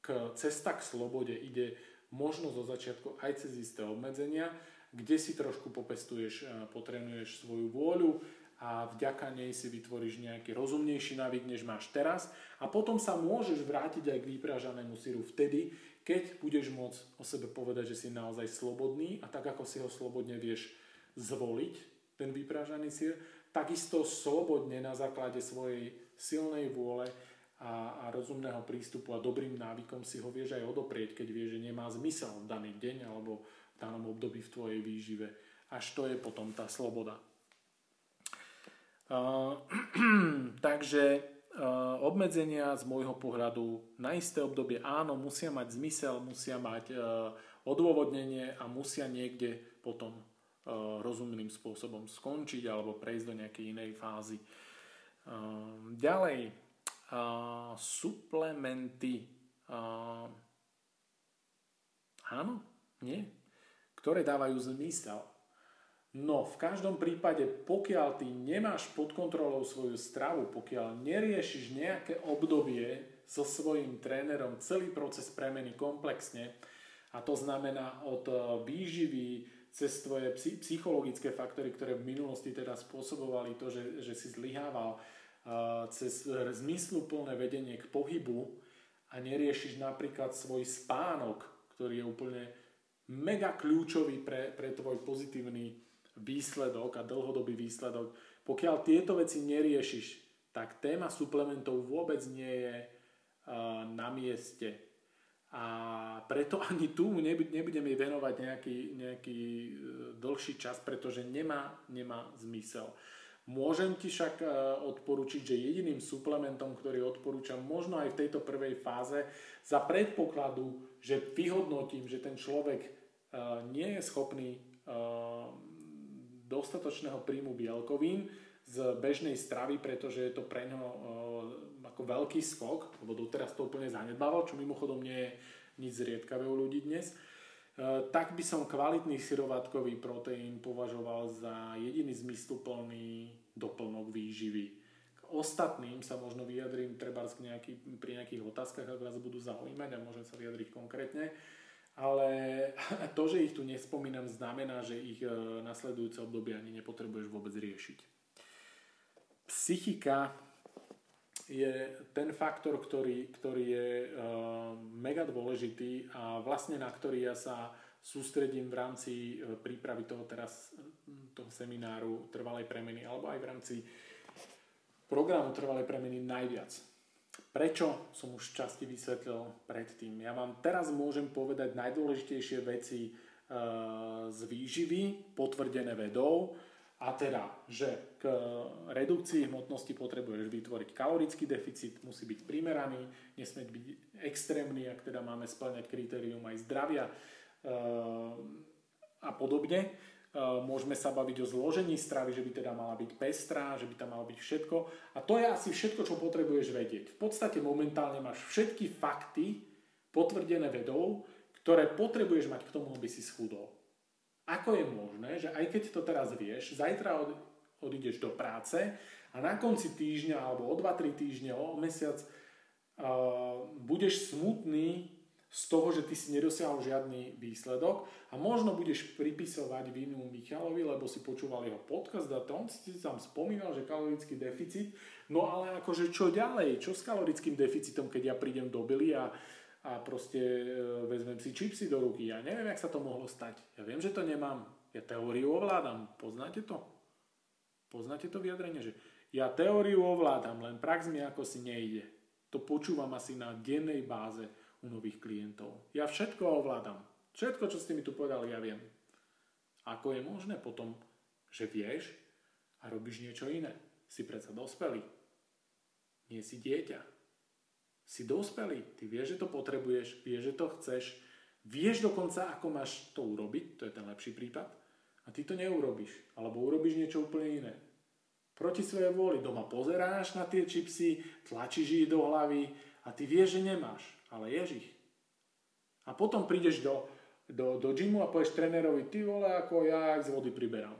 k cesta k slobode ide možno zo začiatku aj cez isté obmedzenia, kde si trošku popestuješ, potrenuješ svoju vôľu a vďaka nej si vytvoríš nejaký rozumnejší návyk, než máš teraz. A potom sa môžeš vrátiť aj k vypražanému syru vtedy, keď budeš môcť o sebe povedať, že si naozaj slobodný a tak ako si ho slobodne vieš zvoliť, ten vypražaný syr, takisto slobodne na základe svojej silnej vôle a, a rozumného prístupu a dobrým návykom si ho vieš aj odoprieť, keď vieš, že nemá zmysel v daný deň alebo v danom období v tvojej výžive. Až to je potom tá sloboda. Uh, takže uh, obmedzenia z môjho pohľadu na isté obdobie áno, musia mať zmysel, musia mať uh, odôvodnenie a musia niekde potom uh, rozumným spôsobom skončiť alebo prejsť do nejakej inej fázy. Uh, ďalej, suplementy. Uh, áno? Nie? Ktoré dávajú zmysel. No, v každom prípade, pokiaľ ty nemáš pod kontrolou svoju stravu, pokiaľ neriešiš nejaké obdobie so svojím trénerom celý proces premeny komplexne, a to znamená od výživy cez tvoje psychologické faktory, ktoré v minulosti teda spôsobovali to, že, že si zlyhával, cez zmysluplné vedenie k pohybu a neriešiš napríklad svoj spánok, ktorý je úplne mega kľúčový pre, pre tvoj pozitívny výsledok a dlhodobý výsledok. Pokiaľ tieto veci neriešiš, tak téma suplementov vôbec nie je uh, na mieste. A preto ani tu nebudeme venovať nejaký, nejaký dlhší čas, pretože nemá, nemá zmysel. Môžem ti však e, odporučiť, že jediným suplementom, ktorý odporúčam možno aj v tejto prvej fáze, za predpokladu, že vyhodnotím, že ten človek e, nie je schopný e, dostatočného príjmu bielkovín z bežnej stravy, pretože je to pre ňo ako veľký skok, lebo doteraz to úplne zanedbával, čo mimochodom nie je nič zriedkavé u ľudí dnes, tak by som kvalitný syrovatkový proteín považoval za jediný zmysluplný doplnok výživy. K ostatným sa možno vyjadrím treba nejaký, pri nejakých otázkach, ak vás budú zaujímať a môžem sa vyjadriť konkrétne. Ale to, že ich tu nespomínam, znamená, že ich e, nasledujúce obdobie ani nepotrebuješ vôbec riešiť. Psychika je ten faktor, ktorý, ktorý je uh, mega dôležitý a vlastne na ktorý ja sa sústredím v rámci uh, prípravy toho teraz toho semináru trvalej premeny alebo aj v rámci programu trvalej premeny najviac. Prečo som už časti vysvetlil predtým? Ja vám teraz môžem povedať najdôležitejšie veci uh, z výživy, potvrdené vedou, a teda, že k redukcii hmotnosti potrebuješ vytvoriť kalorický deficit, musí byť primeraný, nesmieť byť extrémny, ak teda máme splňať kritérium aj zdravia e, a podobne. E, môžeme sa baviť o zložení stravy, že by teda mala byť pestrá, že by tam malo byť všetko. A to je asi všetko, čo potrebuješ vedieť. V podstate momentálne máš všetky fakty potvrdené vedou, ktoré potrebuješ mať k tomu, aby si schudol. Ako je možné, že aj keď to teraz vieš, zajtra od, odídeš do práce a na konci týždňa alebo o 2-3 týždne, o mesiac uh, budeš smutný z toho, že ty si nedosiahol žiadny výsledok a možno budeš pripisovať vinu Michalovi, lebo si počúval jeho podcast a to on si tam spomínal, že kalorický deficit, no ale akože čo ďalej, čo s kalorickým deficitom, keď ja prídem do Billy a a proste e, vezmem si čipsy do ruky. Ja neviem, jak sa to mohlo stať. Ja viem, že to nemám. Ja teóriu ovládam. Poznáte to? Poznáte to vyjadrenie, že ja teóriu ovládam, len prax mi ako si nejde. To počúvam asi na dennej báze u nových klientov. Ja všetko ovládam. Všetko, čo ste mi tu povedali, ja viem. Ako je možné potom, že vieš a robíš niečo iné? Si predsa dospelý. Nie si dieťa si dospelý, ty vieš, že to potrebuješ, vieš, že to chceš, vieš dokonca, ako máš to urobiť, to je ten lepší prípad, a ty to neurobíš, alebo urobíš niečo úplne iné. Proti svojej vôli doma pozeráš na tie čipsy, tlačíš ich do hlavy a ty vieš, že nemáš, ale ješ ich. A potom prídeš do, do, do gymu a povieš trénerovi, ty vole, ako ja z vody priberám.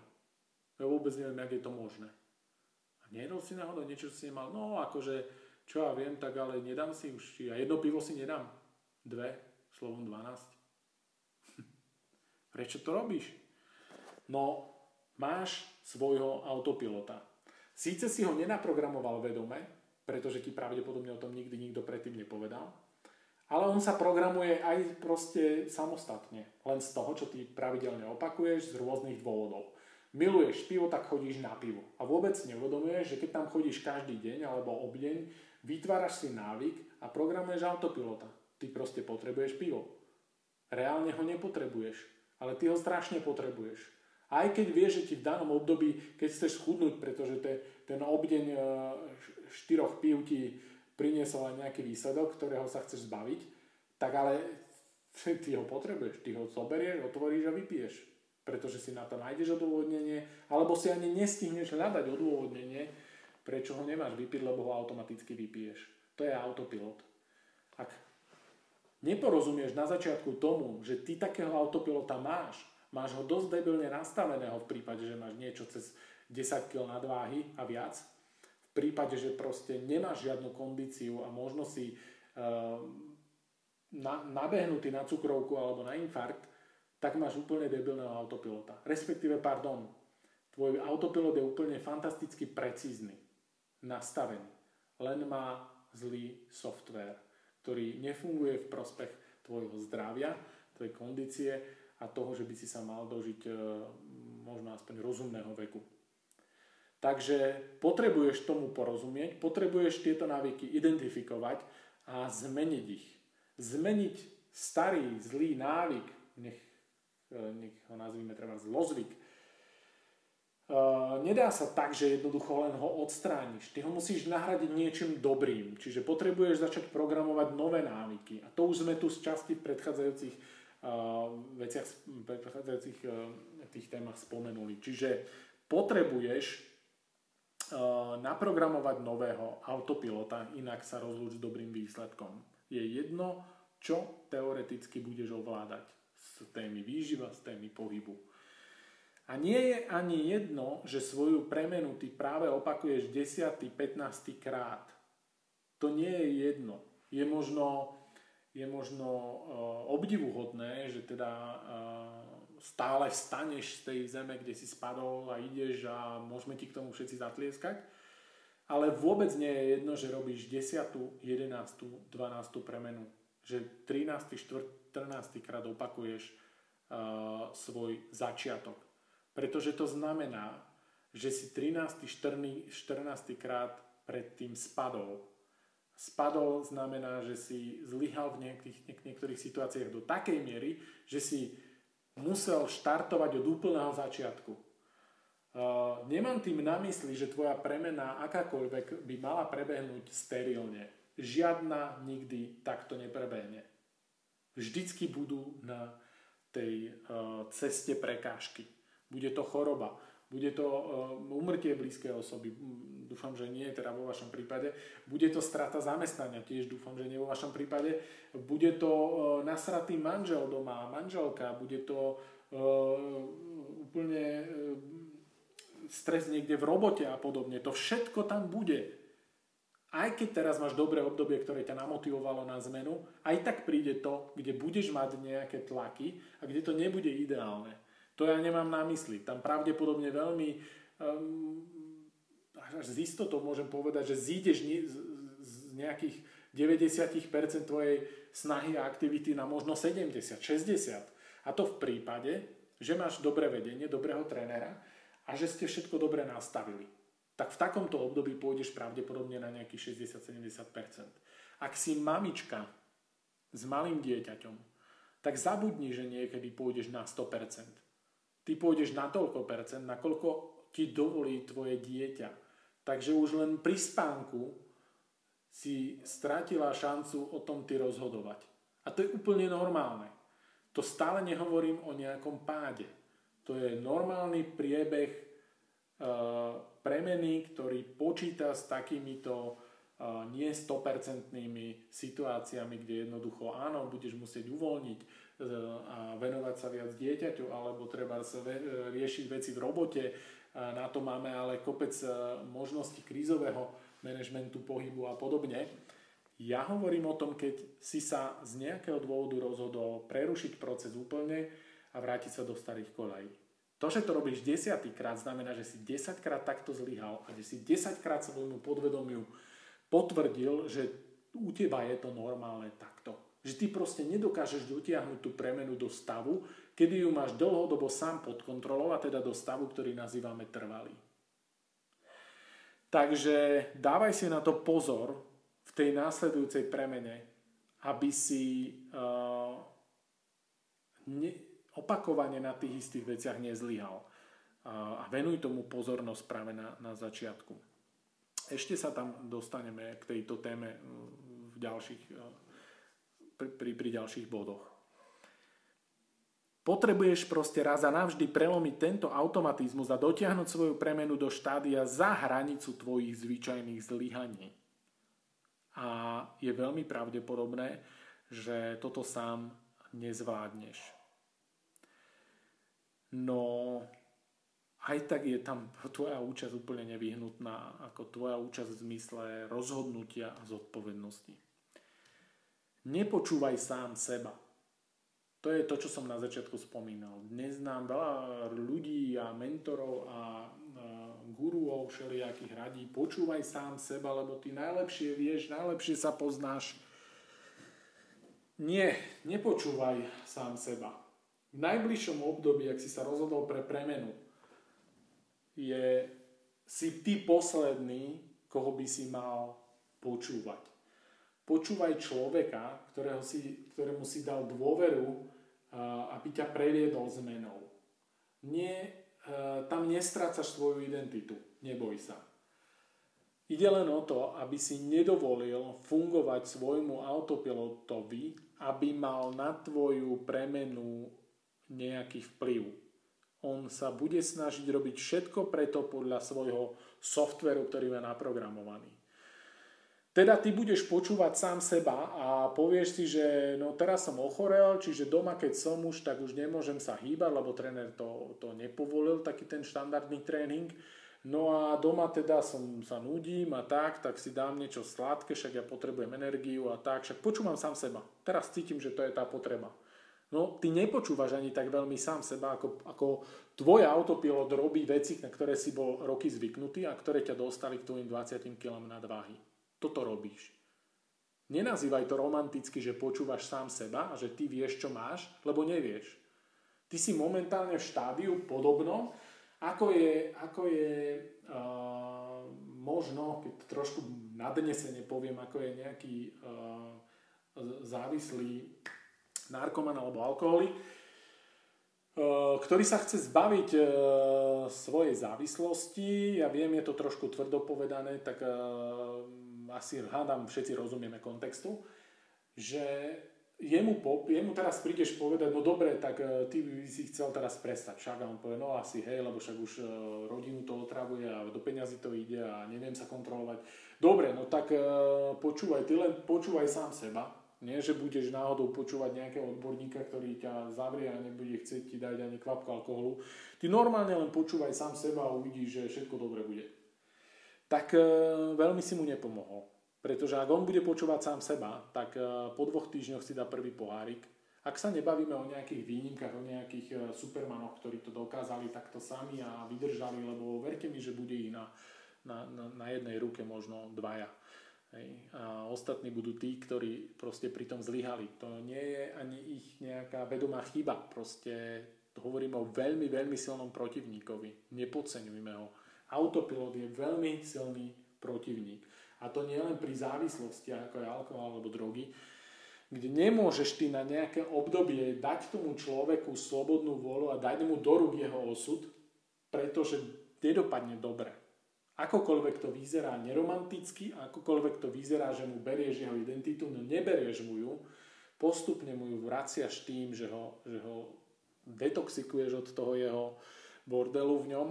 Ja vôbec neviem, jak je to možné. A nejedol si náhodou niečo, čo si nemal? No, akože čo ja viem, tak ale nedám si už, ja jedno pivo si nedám. Dve, slovom 12. Prečo to robíš? No, máš svojho autopilota. Síce si ho nenaprogramoval vedome, pretože ti pravdepodobne o tom nikdy nikto predtým nepovedal, ale on sa programuje aj proste samostatne, len z toho, čo ty pravidelne opakuješ z rôznych dôvodov. Miluješ pivo, tak chodíš na pivo. A vôbec neuvedomuješ, že keď tam chodíš každý deň alebo obdeň, Vytváraš si návyk a programuješ autopilota. Ty proste potrebuješ pivo. Reálne ho nepotrebuješ, ale ty ho strašne potrebuješ. Aj keď vieš, že ti v danom období, keď chceš schudnúť, pretože te, ten obdeň e, štyroch pív ti priniesol aj nejaký výsledok, ktorého sa chceš zbaviť, tak ale ty ho potrebuješ, ty ho zoberieš, otvoríš a vypiješ. Pretože si na to nájdeš odôvodnenie, alebo si ani nestihneš hľadať odôvodnenie, prečo ho nemáš vypiť, lebo ho automaticky vypiješ. To je autopilot. Ak neporozumieš na začiatku tomu, že ty takého autopilota máš, máš ho dosť debilne nastaveného v prípade, že máš niečo cez 10 kg nadváhy a viac, v prípade, že proste nemáš žiadnu kondíciu a možno si uh, na, nabehnutý na cukrovku alebo na infarkt, tak máš úplne debilného autopilota. Respektíve, pardon, tvoj autopilot je úplne fantasticky precízny nastavený. Len má zlý software, ktorý nefunguje v prospech tvojho zdravia, tvojej kondície a toho, že by si sa mal dožiť e, možno aspoň rozumného veku. Takže potrebuješ tomu porozumieť, potrebuješ tieto návyky identifikovať a zmeniť ich. Zmeniť starý, zlý návyk, nech, e, nech ho nazvime treba zlozvyk, nedá sa tak, že jednoducho len ho odstrániš. Ty ho musíš nahradiť niečím dobrým. Čiže potrebuješ začať programovať nové návyky. A to už sme tu z časti v predchádzajúcich uh, veciach, predchádzajúcich uh, tých témach spomenuli. Čiže potrebuješ uh, naprogramovať nového autopilota, inak sa rozlúč s dobrým výsledkom. Je jedno, čo teoreticky budeš ovládať z témy výživa, z témy pohybu. A nie je ani jedno, že svoju premenu ty práve opakuješ 10. 15. krát. To nie je jedno. Je možno, je možno uh, obdivuhodné, že teda uh, stále vstaneš z tej zeme, kde si spadol a ideš a môžeme ti k tomu všetci zatlieskať. Ale vôbec nie je jedno, že robíš 10., 11., 12. premenu. Že 13., 14. krát opakuješ uh, svoj začiatok pretože to znamená, že si 13. 14. krát predtým spadol. Spadol znamená, že si zlyhal v niektorých, niektorých situáciách do takej miery, že si musel štartovať od úplného začiatku. Uh, nemám tým na mysli, že tvoja premena akákoľvek by mala prebehnúť sterilne. Žiadna nikdy takto neprebehne. Vždycky budú na tej uh, ceste prekážky. Bude to choroba, bude to uh, umrtie blízkej osoby, dúfam, že nie, teda vo vašom prípade. Bude to strata zamestnania, tiež dúfam, že nie vo vašom prípade. Bude to uh, nasratý manžel doma, manželka, bude to uh, úplne stres niekde v robote a podobne. To všetko tam bude. Aj keď teraz máš dobré obdobie, ktoré ťa namotivovalo na zmenu, aj tak príde to, kde budeš mať nejaké tlaky a kde to nebude ideálne. To ja nemám na mysli. Tam pravdepodobne veľmi um, až z istotou môžem povedať, že zídeš z, nejakých 90% tvojej snahy a aktivity na možno 70, 60. A to v prípade, že máš dobré vedenie, dobrého trénera a že ste všetko dobre nastavili. Tak v takomto období pôjdeš pravdepodobne na nejakých 60-70%. Ak si mamička s malým dieťaťom, tak zabudni, že niekedy pôjdeš na 100% ty pôjdeš na toľko percent, nakoľko ti dovolí tvoje dieťa. Takže už len pri spánku si stratila šancu o tom ty rozhodovať. A to je úplne normálne. To stále nehovorím o nejakom páde. To je normálny priebeh e, premeny, ktorý počíta s takýmito nie 100% situáciami, kde jednoducho áno, budeš musieť uvoľniť, a venovať sa viac dieťaťu, alebo treba sa riešiť veci v robote. Na to máme ale kopec e, možností krízového manažmentu pohybu a podobne. Ja hovorím o tom, keď si sa z nejakého dôvodu rozhodol prerušiť proces úplne a vrátiť sa do starých kolají. To, že to robíš desiatýkrát, znamená, že si desaťkrát takto zlyhal a že si desaťkrát svojmu podvedomiu potvrdil, že u teba je to normálne takto. Že ty proste nedokážeš dotiahnuť tú premenu do stavu, kedy ju máš dlhodobo sám pod kontrolou a teda do stavu, ktorý nazývame trvalý. Takže dávaj si na to pozor v tej následujúcej premene, aby si uh, ne, opakovane na tých istých veciach nezlyhal. Uh, a venuj tomu pozornosť práve na, na začiatku. Ešte sa tam dostaneme k tejto téme v ďalších uh, pri, pri ďalších bodoch. Potrebuješ proste raz a navždy prelomiť tento automatizmus a dotiahnuť svoju premenu do štádia za hranicu tvojich zvyčajných zlyhaní. A je veľmi pravdepodobné, že toto sám nezvládneš. No aj tak je tam tvoja účasť úplne nevyhnutná, ako tvoja účasť v zmysle rozhodnutia a zodpovednosti. Nepočúvaj sám seba. To je to, čo som na začiatku spomínal. Dnes nám veľa ľudí a mentorov a guruov všelijakých radí, počúvaj sám seba, lebo ty najlepšie vieš, najlepšie sa poznáš. Nie, nepočúvaj sám seba. V najbližšom období, ak si sa rozhodol pre premenu, je si ty posledný, koho by si mal počúvať. Počúvaj človeka, ktorého si, ktorému si dal dôveru, aby ťa previedol zmenou. Nie, tam nestrácaš svoju identitu. Neboj sa. Ide len o to, aby si nedovolil fungovať svojmu autopilotovi, aby mal na tvoju premenu nejaký vplyv. On sa bude snažiť robiť všetko preto podľa svojho softveru, ktorý je naprogramovaný. Teda ty budeš počúvať sám seba a povieš si, že no teraz som ochorel, čiže doma keď som už, tak už nemôžem sa hýbať, lebo tréner to, to nepovolil, taký ten štandardný tréning. No a doma teda som sa nudím a tak, tak si dám niečo sladké, však ja potrebujem energiu a tak, však počúvam sám seba. Teraz cítim, že to je tá potreba. No, ty nepočúvaš ani tak veľmi sám seba, ako, ako tvoj autopilot robí veci, na ktoré si bol roky zvyknutý a ktoré ťa dostali k tvojim 20 kg nadváhy toto robíš. Nenazývaj to romanticky, že počúvaš sám seba a že ty vieš, čo máš, lebo nevieš. Ty si momentálne v štádiu podobno, ako je, ako je uh, možno, keď trošku nadnesene poviem, ako je nejaký uh, závislý narkoman alebo alkoholik, uh, ktorý sa chce zbaviť uh, svojej závislosti. Ja viem, je to trošku tvrdo povedané, tak uh, asi hádam, všetci rozumieme kontextu, že jemu, pop, jemu teraz prídeš povedať, no dobre, tak e, ty by si chcel teraz prestať. Však a on povie, no asi hej, lebo však už e, rodinu to otravuje a do peňazí to ide a neviem sa kontrolovať. Dobre, no tak e, počúvaj, ty len počúvaj sám seba. Nie, že budeš náhodou počúvať nejakého odborníka, ktorý ťa zavrie a nebude chcieť ti dať ani kvapku alkoholu. Ty normálne len počúvaj sám seba a uvidíš, že všetko dobre bude tak e, veľmi si mu nepomohol. Pretože ak on bude počúvať sám seba, tak e, po dvoch týždňoch si dá prvý pohárik. Ak sa nebavíme o nejakých výnimkách, o nejakých e, supermanoch, ktorí to dokázali takto sami a vydržali, lebo verte mi, že bude ich na, na, na, na jednej ruke možno dvaja. Hej. A ostatní budú tí, ktorí proste pri tom zlyhali. To nie je ani ich nejaká vedomá chyba. Proste hovoríme o veľmi, veľmi silnom protivníkovi. Nepodceňujme ho Autopilot je veľmi silný protivník. A to nie len pri závislosti, ako je alkohol alebo drogy, kde nemôžeš ty na nejaké obdobie dať tomu človeku slobodnú vôľu a dať mu do rúk jeho osud, pretože nedopadne dobre. Akokoľvek to vyzerá neromanticky, akokoľvek to vyzerá, že mu berieš jeho identitu, no neberieš mu ju, postupne mu ju vraciaš tým, že ho, že ho detoxikuješ od toho jeho bordelu v ňom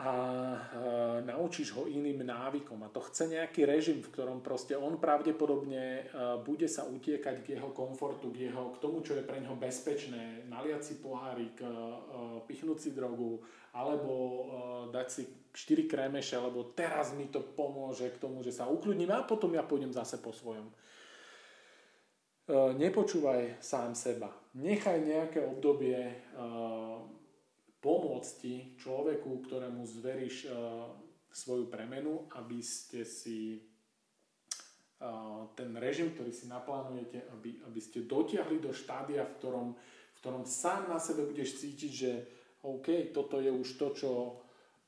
a e, naučíš ho iným návykom. A to chce nejaký režim, v ktorom proste on pravdepodobne e, bude sa utiekať k jeho komfortu, k, jeho, k tomu, čo je pre neho bezpečné, naliať si pohárik, e, pichnúť si drogu, alebo dať si 4 krémeše, lebo teraz mi to pomôže k tomu, že sa ukľudním a potom ja pôjdem zase po svojom. Nepočúvaj sám seba. Nechaj nejaké obdobie pomôcť ti, človeku, ktorému zveríš uh, svoju premenu, aby ste si uh, ten režim, ktorý si naplánujete, aby, aby ste dotiahli do štádia, v ktorom, v ktorom sám na sebe budeš cítiť, že OK, toto je už to, čo,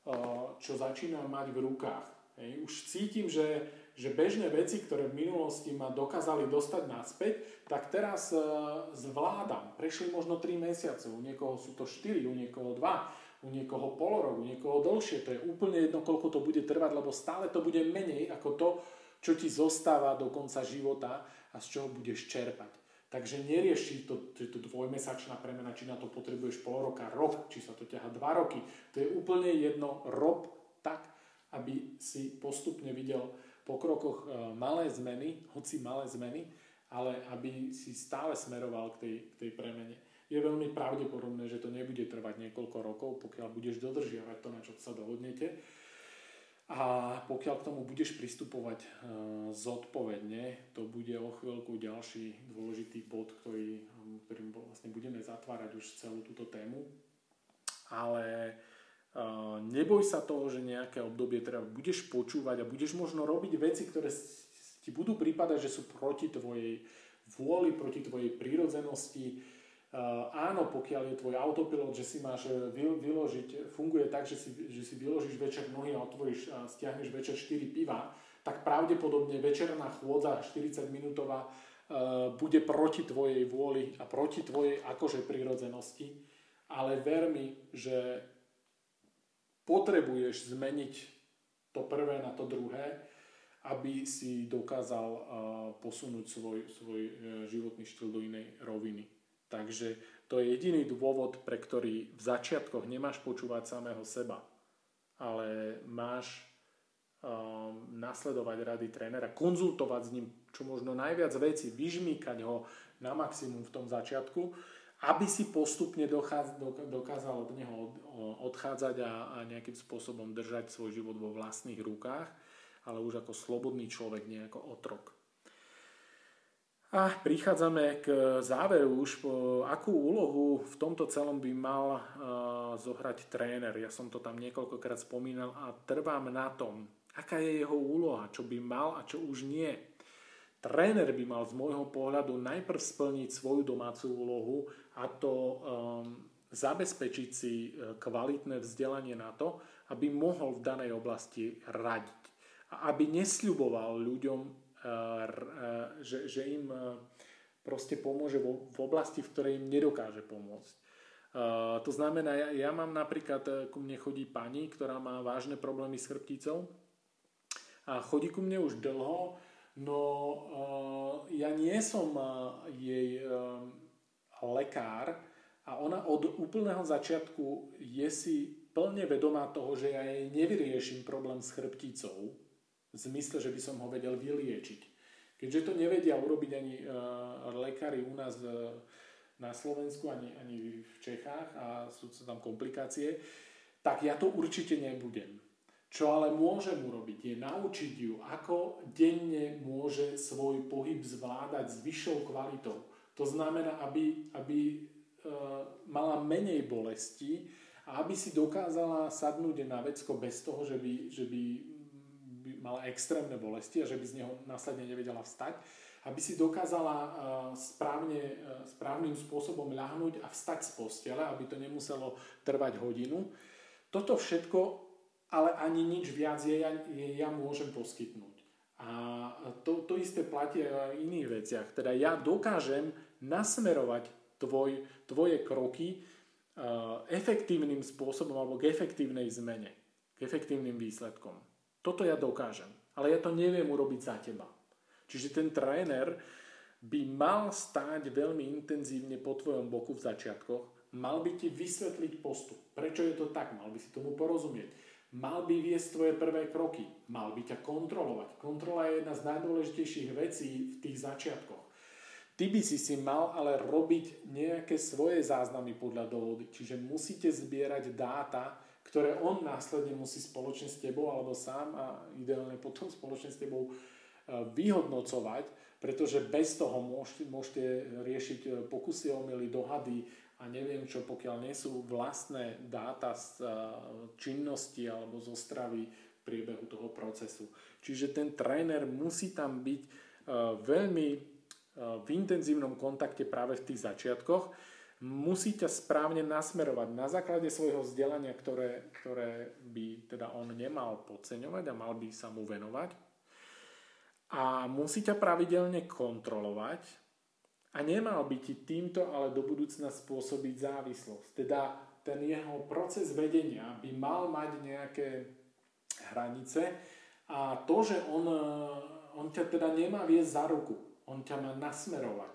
uh, čo začínam mať v rukách. Hej. Už cítim, že že bežné veci, ktoré v minulosti ma dokázali dostať naspäť, tak teraz e, zvládam. Prešli možno 3 mesiace, u niekoho sú to 4, u niekoho 2, u niekoho pol rok, u niekoho dlhšie. To je úplne jedno, koľko to bude trvať, lebo stále to bude menej ako to, čo ti zostáva do konca života a z čoho budeš čerpať. Takže nerieši to, to, to dvojmesačná premena, či na to potrebuješ pol roka, rok, či sa to ťaha dva roky. To je úplne jedno. Rob tak, aby si postupne videl po krokoch e, malé zmeny, hoci malé zmeny, ale aby si stále smeroval k tej, k tej premene. Je veľmi pravdepodobné, že to nebude trvať niekoľko rokov, pokiaľ budeš dodržiavať to, na čo sa dohodnete. A pokiaľ k tomu budeš pristupovať e, zodpovedne, to bude o chvíľku ďalší dôležitý bod, ktorý, ktorým vlastne budeme zatvárať už celú túto tému. Ale neboj sa toho, že nejaké obdobie teda budeš počúvať a budeš možno robiť veci, ktoré ti budú prípadať, že sú proti tvojej vôli, proti tvojej prírodzenosti. Áno, pokiaľ je tvoj autopilot, že si máš e, vyložiť, funguje tak, že si, že si vyložíš večer nohy a otvoríš a stiahneš večer 4 piva, tak pravdepodobne večerná chôdza 40 minútová bude proti tvojej vôli a proti tvojej akože prírodzenosti. Ale ver mi, že potrebuješ zmeniť to prvé na to druhé, aby si dokázal posunúť svoj, svoj e, životný štýl do inej roviny. Takže to je jediný dôvod, pre ktorý v začiatkoch nemáš počúvať samého seba, ale máš um, nasledovať rady trénera, konzultovať s ním čo možno najviac veci, vyžmýkať ho na maximum v tom začiatku aby si postupne dokázal od neho odchádzať a, a nejakým spôsobom držať svoj život vo vlastných rukách, ale už ako slobodný človek, nie ako otrok. A prichádzame k záveru už, akú úlohu v tomto celom by mal zohrať tréner. Ja som to tam niekoľkokrát spomínal a trvám na tom, aká je jeho úloha, čo by mal a čo už nie. Tréner by mal z môjho pohľadu najprv splniť svoju domácu úlohu a to um, zabezpečiť si e, kvalitné vzdelanie na to, aby mohol v danej oblasti radiť. A aby nesľuboval ľuďom, uh, uh, že, že im uh, proste pomôže vo, v oblasti, v ktorej im nedokáže pomôcť. Uh, to znamená, ja, ja mám napríklad, ku mne chodí pani, ktorá má vážne problémy s chrbticou a chodí ku mne už dlho, No, uh, ja nie som uh, jej uh, lekár a ona od úplného začiatku je si plne vedomá toho, že ja jej nevyrieším problém s chrbticou, v zmysle, že by som ho vedel vyliečiť. Keďže to nevedia urobiť ani lekári u nás na Slovensku, ani, ani v Čechách a sú tam komplikácie, tak ja to určite nebudem. Čo ale môžem urobiť, je naučiť ju, ako denne môže svoj pohyb zvládať s vyššou kvalitou. To znamená, aby, aby e, mala menej bolesti a aby si dokázala sadnúť na vecko bez toho, že by, že by, by mala extrémne bolesti a že by z neho následne nevedela vstať. Aby si dokázala e, správne, e, správnym spôsobom ľahnúť a vstať z postele, aby to nemuselo trvať hodinu. Toto všetko ale ani nič viac je, ja, je, ja môžem poskytnúť. A to, to isté platí aj o iných veciach. Teda ja dokážem nasmerovať tvoj, tvoje kroky uh, efektívnym spôsobom alebo k efektívnej zmene, k efektívnym výsledkom. Toto ja dokážem, ale ja to neviem urobiť za teba. Čiže ten tréner by mal stáť veľmi intenzívne po tvojom boku v začiatkoch, mal by ti vysvetliť postup. Prečo je to tak? Mal by si tomu porozumieť Mal by viesť tvoje prvé kroky, mal by ťa kontrolovať. Kontrola je jedna z najdôležitejších vecí v tých začiatkoch. Ty by si si mal ale robiť nejaké svoje záznamy podľa dohody, čiže musíte zbierať dáta, ktoré on následne musí spoločne s tebou alebo sám a ideálne potom spoločne s tebou e, vyhodnocovať, pretože bez toho môžete, môžete riešiť e, pokusy, omily, dohady, a neviem čo, pokiaľ nie sú vlastné dáta z činnosti alebo zo stravy v priebehu toho procesu. Čiže ten tréner musí tam byť veľmi v intenzívnom kontakte práve v tých začiatkoch. Musí ťa správne nasmerovať na základe svojho vzdelania, ktoré, ktoré by teda on nemal podceňovať a mal by sa mu venovať. A musí ťa pravidelne kontrolovať, a nemal by ti týmto ale do budúcna spôsobiť závislosť. Teda ten jeho proces vedenia by mal mať nejaké hranice a to, že on, on ťa teda nemá viesť za ruku, on ťa má nasmerovať.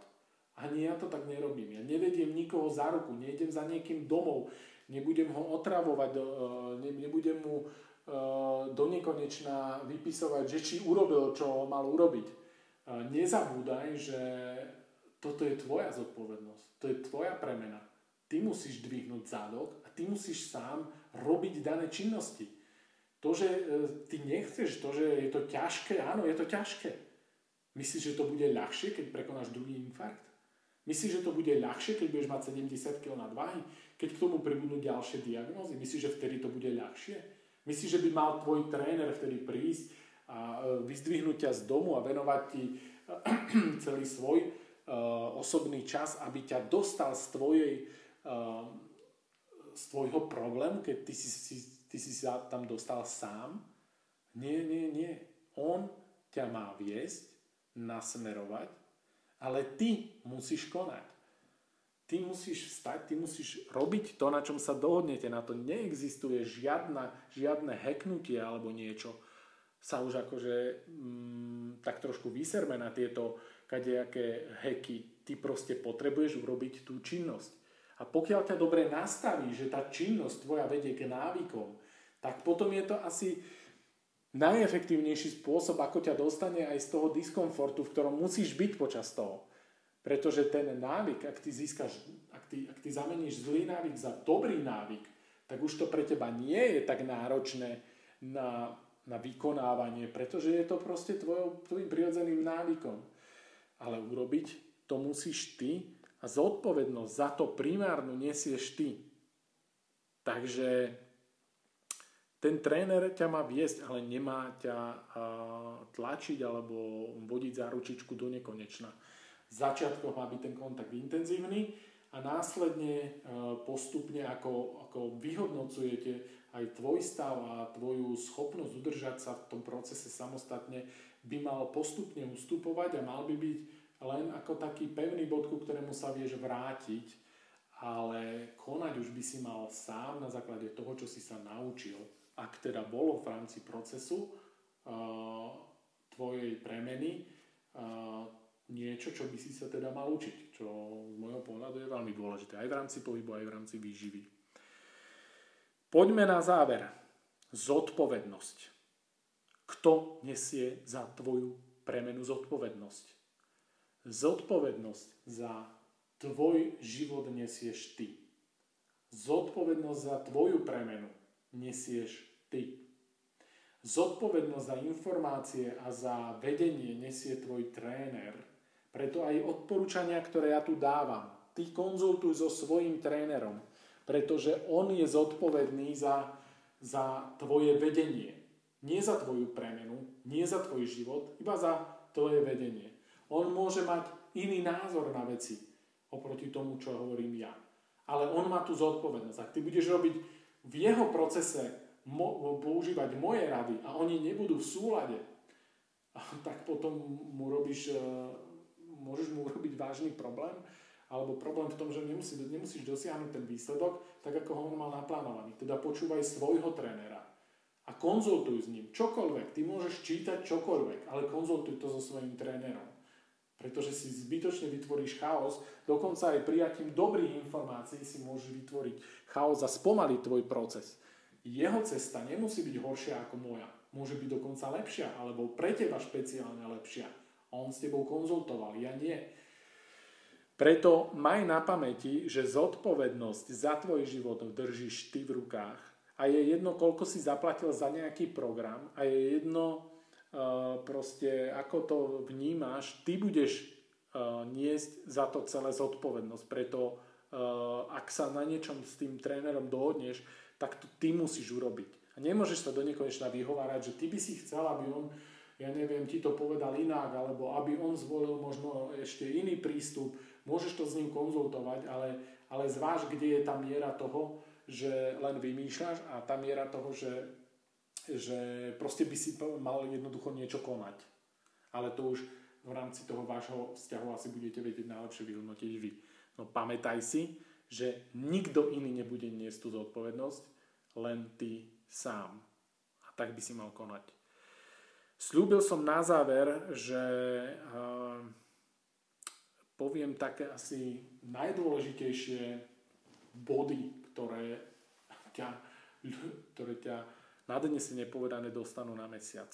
Ani ja to tak nerobím. Ja nevediem nikoho za ruku, nejdem za niekým domov, nebudem ho otravovať, nebudem mu do nekonečna vypisovať, že či urobil, čo mal urobiť. Nezabúdaj, že toto je tvoja zodpovednosť. To je tvoja premena. Ty musíš dvihnúť zádok a ty musíš sám robiť dané činnosti. To, že e, ty nechceš, to, že je to ťažké, áno, je to ťažké. Myslíš, že to bude ľahšie, keď prekonáš druhý infarkt? Myslíš, že to bude ľahšie, keď budeš mať 70 kg nadváhy? Keď k tomu pribudnú ďalšie diagnózy? Myslíš, že vtedy to bude ľahšie? Myslíš, že by mal tvoj tréner vtedy prísť a e, vyzdvihnúť ťa z domu a venovať ti celý svoj osobný čas, aby ťa dostal z, tvojej, uh, z tvojho problému, keď ty si, si, ty si sa tam dostal sám? Nie, nie, nie. On ťa má viesť, nasmerovať ale ty musíš konať. Ty musíš vstať, ty musíš robiť to, na čom sa dohodnete. Na to neexistuje žiadna, žiadne heknutie alebo niečo. Sa už akože mm, tak trošku vyserme na tieto kadejaké heky. Ty proste potrebuješ urobiť tú činnosť. A pokiaľ ťa dobre nastaví, že tá činnosť tvoja vedie k návykom, tak potom je to asi najefektívnejší spôsob, ako ťa dostane aj z toho diskomfortu, v ktorom musíš byť počas toho. Pretože ten návyk, ak ty získaš, ak ty, ak ty zameníš zlý návyk za dobrý návyk, tak už to pre teba nie je tak náročné na, na vykonávanie, pretože je to proste tvojou, tvojim prirodzeným návykom. Ale urobiť to musíš ty a zodpovednosť za to primárnu nesieš ty. Takže ten tréner ťa má viesť, ale nemá ťa tlačiť alebo vodiť za ručičku do nekonečna. Začiatkom má byť ten kontakt intenzívny a následne postupne, ako, ako vyhodnocujete aj tvoj stav a tvoju schopnosť udržať sa v tom procese samostatne, by mal postupne ustupovať a mal by byť len ako taký pevný bod, ku ktorému sa vieš vrátiť, ale konať už by si mal sám na základe toho, čo si sa naučil ak teda bolo v rámci procesu uh, tvojej premeny uh, niečo, čo by si sa teda mal učiť, čo z môjho pohľadu je veľmi dôležité aj v rámci pohybu, aj v rámci výživy. Poďme na záver. Zodpovednosť. Kto nesie za tvoju premenu zodpovednosť? Zodpovednosť za tvoj život nesieš ty. Zodpovednosť za tvoju premenu nesieš ty. Zodpovednosť za informácie a za vedenie nesie tvoj tréner. Preto aj odporúčania, ktoré ja tu dávam, ty konzultuj so svojím trénerom, pretože on je zodpovedný za, za tvoje vedenie. Nie za tvoju premenu, nie za tvoj život, iba za tvoje vedenie. On môže mať iný názor na veci oproti tomu, čo hovorím ja. Ale on má tú zodpovednosť. Ak ty budeš robiť v jeho procese mo- používať moje rady a oni nebudú v súlade, tak potom mu robíš, e, môžeš mu urobiť vážny problém, alebo problém v tom, že nemusí, nemusíš dosiahnuť ten výsledok tak, ako ho on mal naplánovaný. Teda počúvaj svojho trénera a konzultuj s ním čokoľvek. Ty môžeš čítať čokoľvek, ale konzultuj to so svojím trénerom. Pretože si zbytočne vytvoríš chaos, dokonca aj prijatím dobrých informácií si môžeš vytvoriť chaos a spomaliť tvoj proces jeho cesta nemusí byť horšia ako moja. Môže byť dokonca lepšia, alebo pre teba špeciálne lepšia. On s tebou konzultoval, ja nie. Preto maj na pamäti, že zodpovednosť za tvoj život držíš ty v rukách. A je jedno, koľko si zaplatil za nejaký program a je jedno uh, proste, ako to vnímaš, ty budeš uh, niesť za to celé zodpovednosť. Preto uh, ak sa na niečom s tým trénerom dohodneš, tak to ty musíš urobiť. A nemôžeš sa do nekonečna vyhovárať, že ty by si chcel, aby on, ja neviem, ti to povedal inak, alebo aby on zvolil možno ešte iný prístup. Môžeš to s ním konzultovať, ale, ale zváž, kde je tá miera toho, že len vymýšľaš a tá miera toho, že, že proste by si mal jednoducho niečo konať. Ale to už v rámci toho vášho vzťahu asi budete vedieť najlepšie vyhodnotiť vy. No pamätaj si, že nikto iný nebude niesť tú zodpovednosť, len ty sám. A tak by si mal konať. Sľúbil som na záver, že uh, poviem také asi najdôležitejšie body, ktoré ťa, ktoré ťa na dnes nepovedané dostanú na mesiac.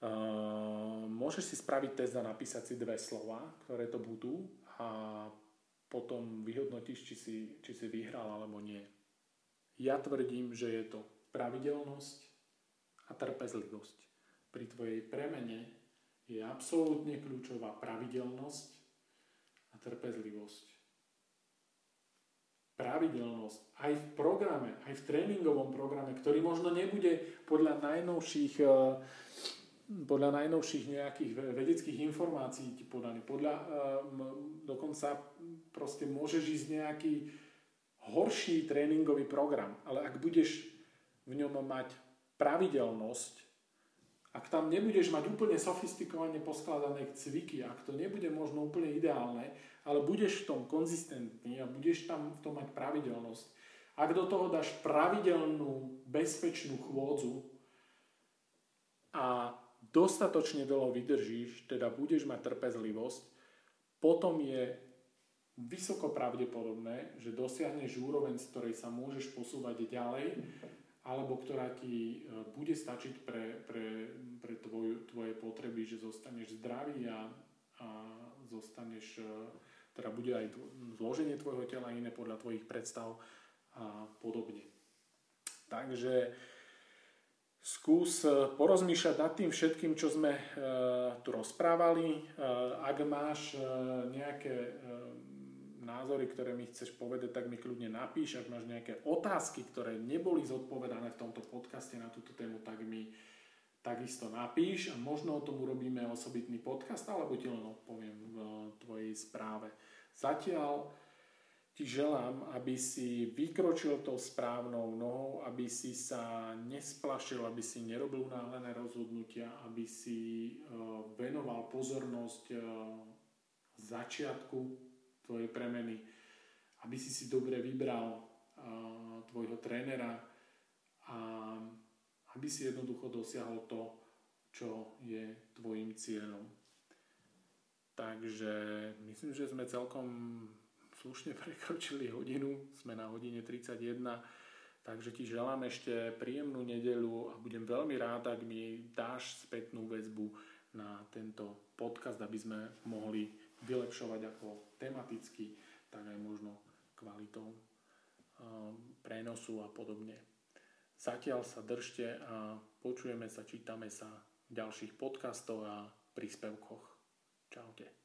Uh, môžeš si spraviť test a napísať si dve slova, ktoré to budú a potom vyhodnotíš, či si, či si vyhral alebo nie. Ja tvrdím, že je to pravidelnosť a trpezlivosť. Pri tvojej premene je absolútne kľúčová pravidelnosť trpezlivosť, pravidelnosť aj v programe, aj v tréningovom programe, ktorý možno nebude podľa najnovších eh, podľa najnovších nejakých vedeckých informácií ti podaný. Podľa, eh, dokonca proste môžeš ísť nejaký horší tréningový program, ale ak budeš v ňom mať pravidelnosť, ak tam nebudeš mať úplne sofistikovane poskladané cviky, ak to nebude možno úplne ideálne, ale budeš v tom konzistentný a budeš tam v tom mať pravidelnosť. Ak do toho dáš pravidelnú, bezpečnú chôdzu a dostatočne dlho vydržíš, teda budeš mať trpezlivosť, potom je vysoko pravdepodobné, že dosiahneš úroveň, z ktorej sa môžeš posúvať ďalej alebo ktorá ti e, bude stačiť pre, pre, pre tvoj, tvoje potreby, že zostaneš zdravý a, a zostaneš, e, teda bude aj zloženie tvojho tela iné podľa tvojich predstav a podobne. Takže skús e, porozmýšľať nad tým všetkým, čo sme tu rozprávali. Ak máš nejaké názory, ktoré mi chceš povedať, tak mi kľudne napíš. Ak máš nejaké otázky, ktoré neboli zodpovedané v tomto podcaste na túto tému, tak mi takisto napíš a možno o tom urobíme osobitný podcast, alebo ti len odpoviem v tvojej správe. Zatiaľ ti želám, aby si vykročil tou správnou nohou, aby si sa nesplašil, aby si nerobil náhlené rozhodnutia, aby si e, venoval pozornosť e, začiatku tvoje premeny, aby si si dobre vybral tvojho trénera a aby si jednoducho dosiahol to, čo je tvojim cieľom. Takže myslím, že sme celkom slušne prekročili hodinu, sme na hodine 31, takže ti želám ešte príjemnú nedelu a budem veľmi rád, ak mi dáš spätnú väzbu na tento podcast, aby sme mohli vylepšovať ako tematicky, tak aj možno kvalitou um, prenosu a podobne. Zatiaľ sa držte a počujeme sa, čítame sa v ďalších podcastoch a príspevkoch. Čaute.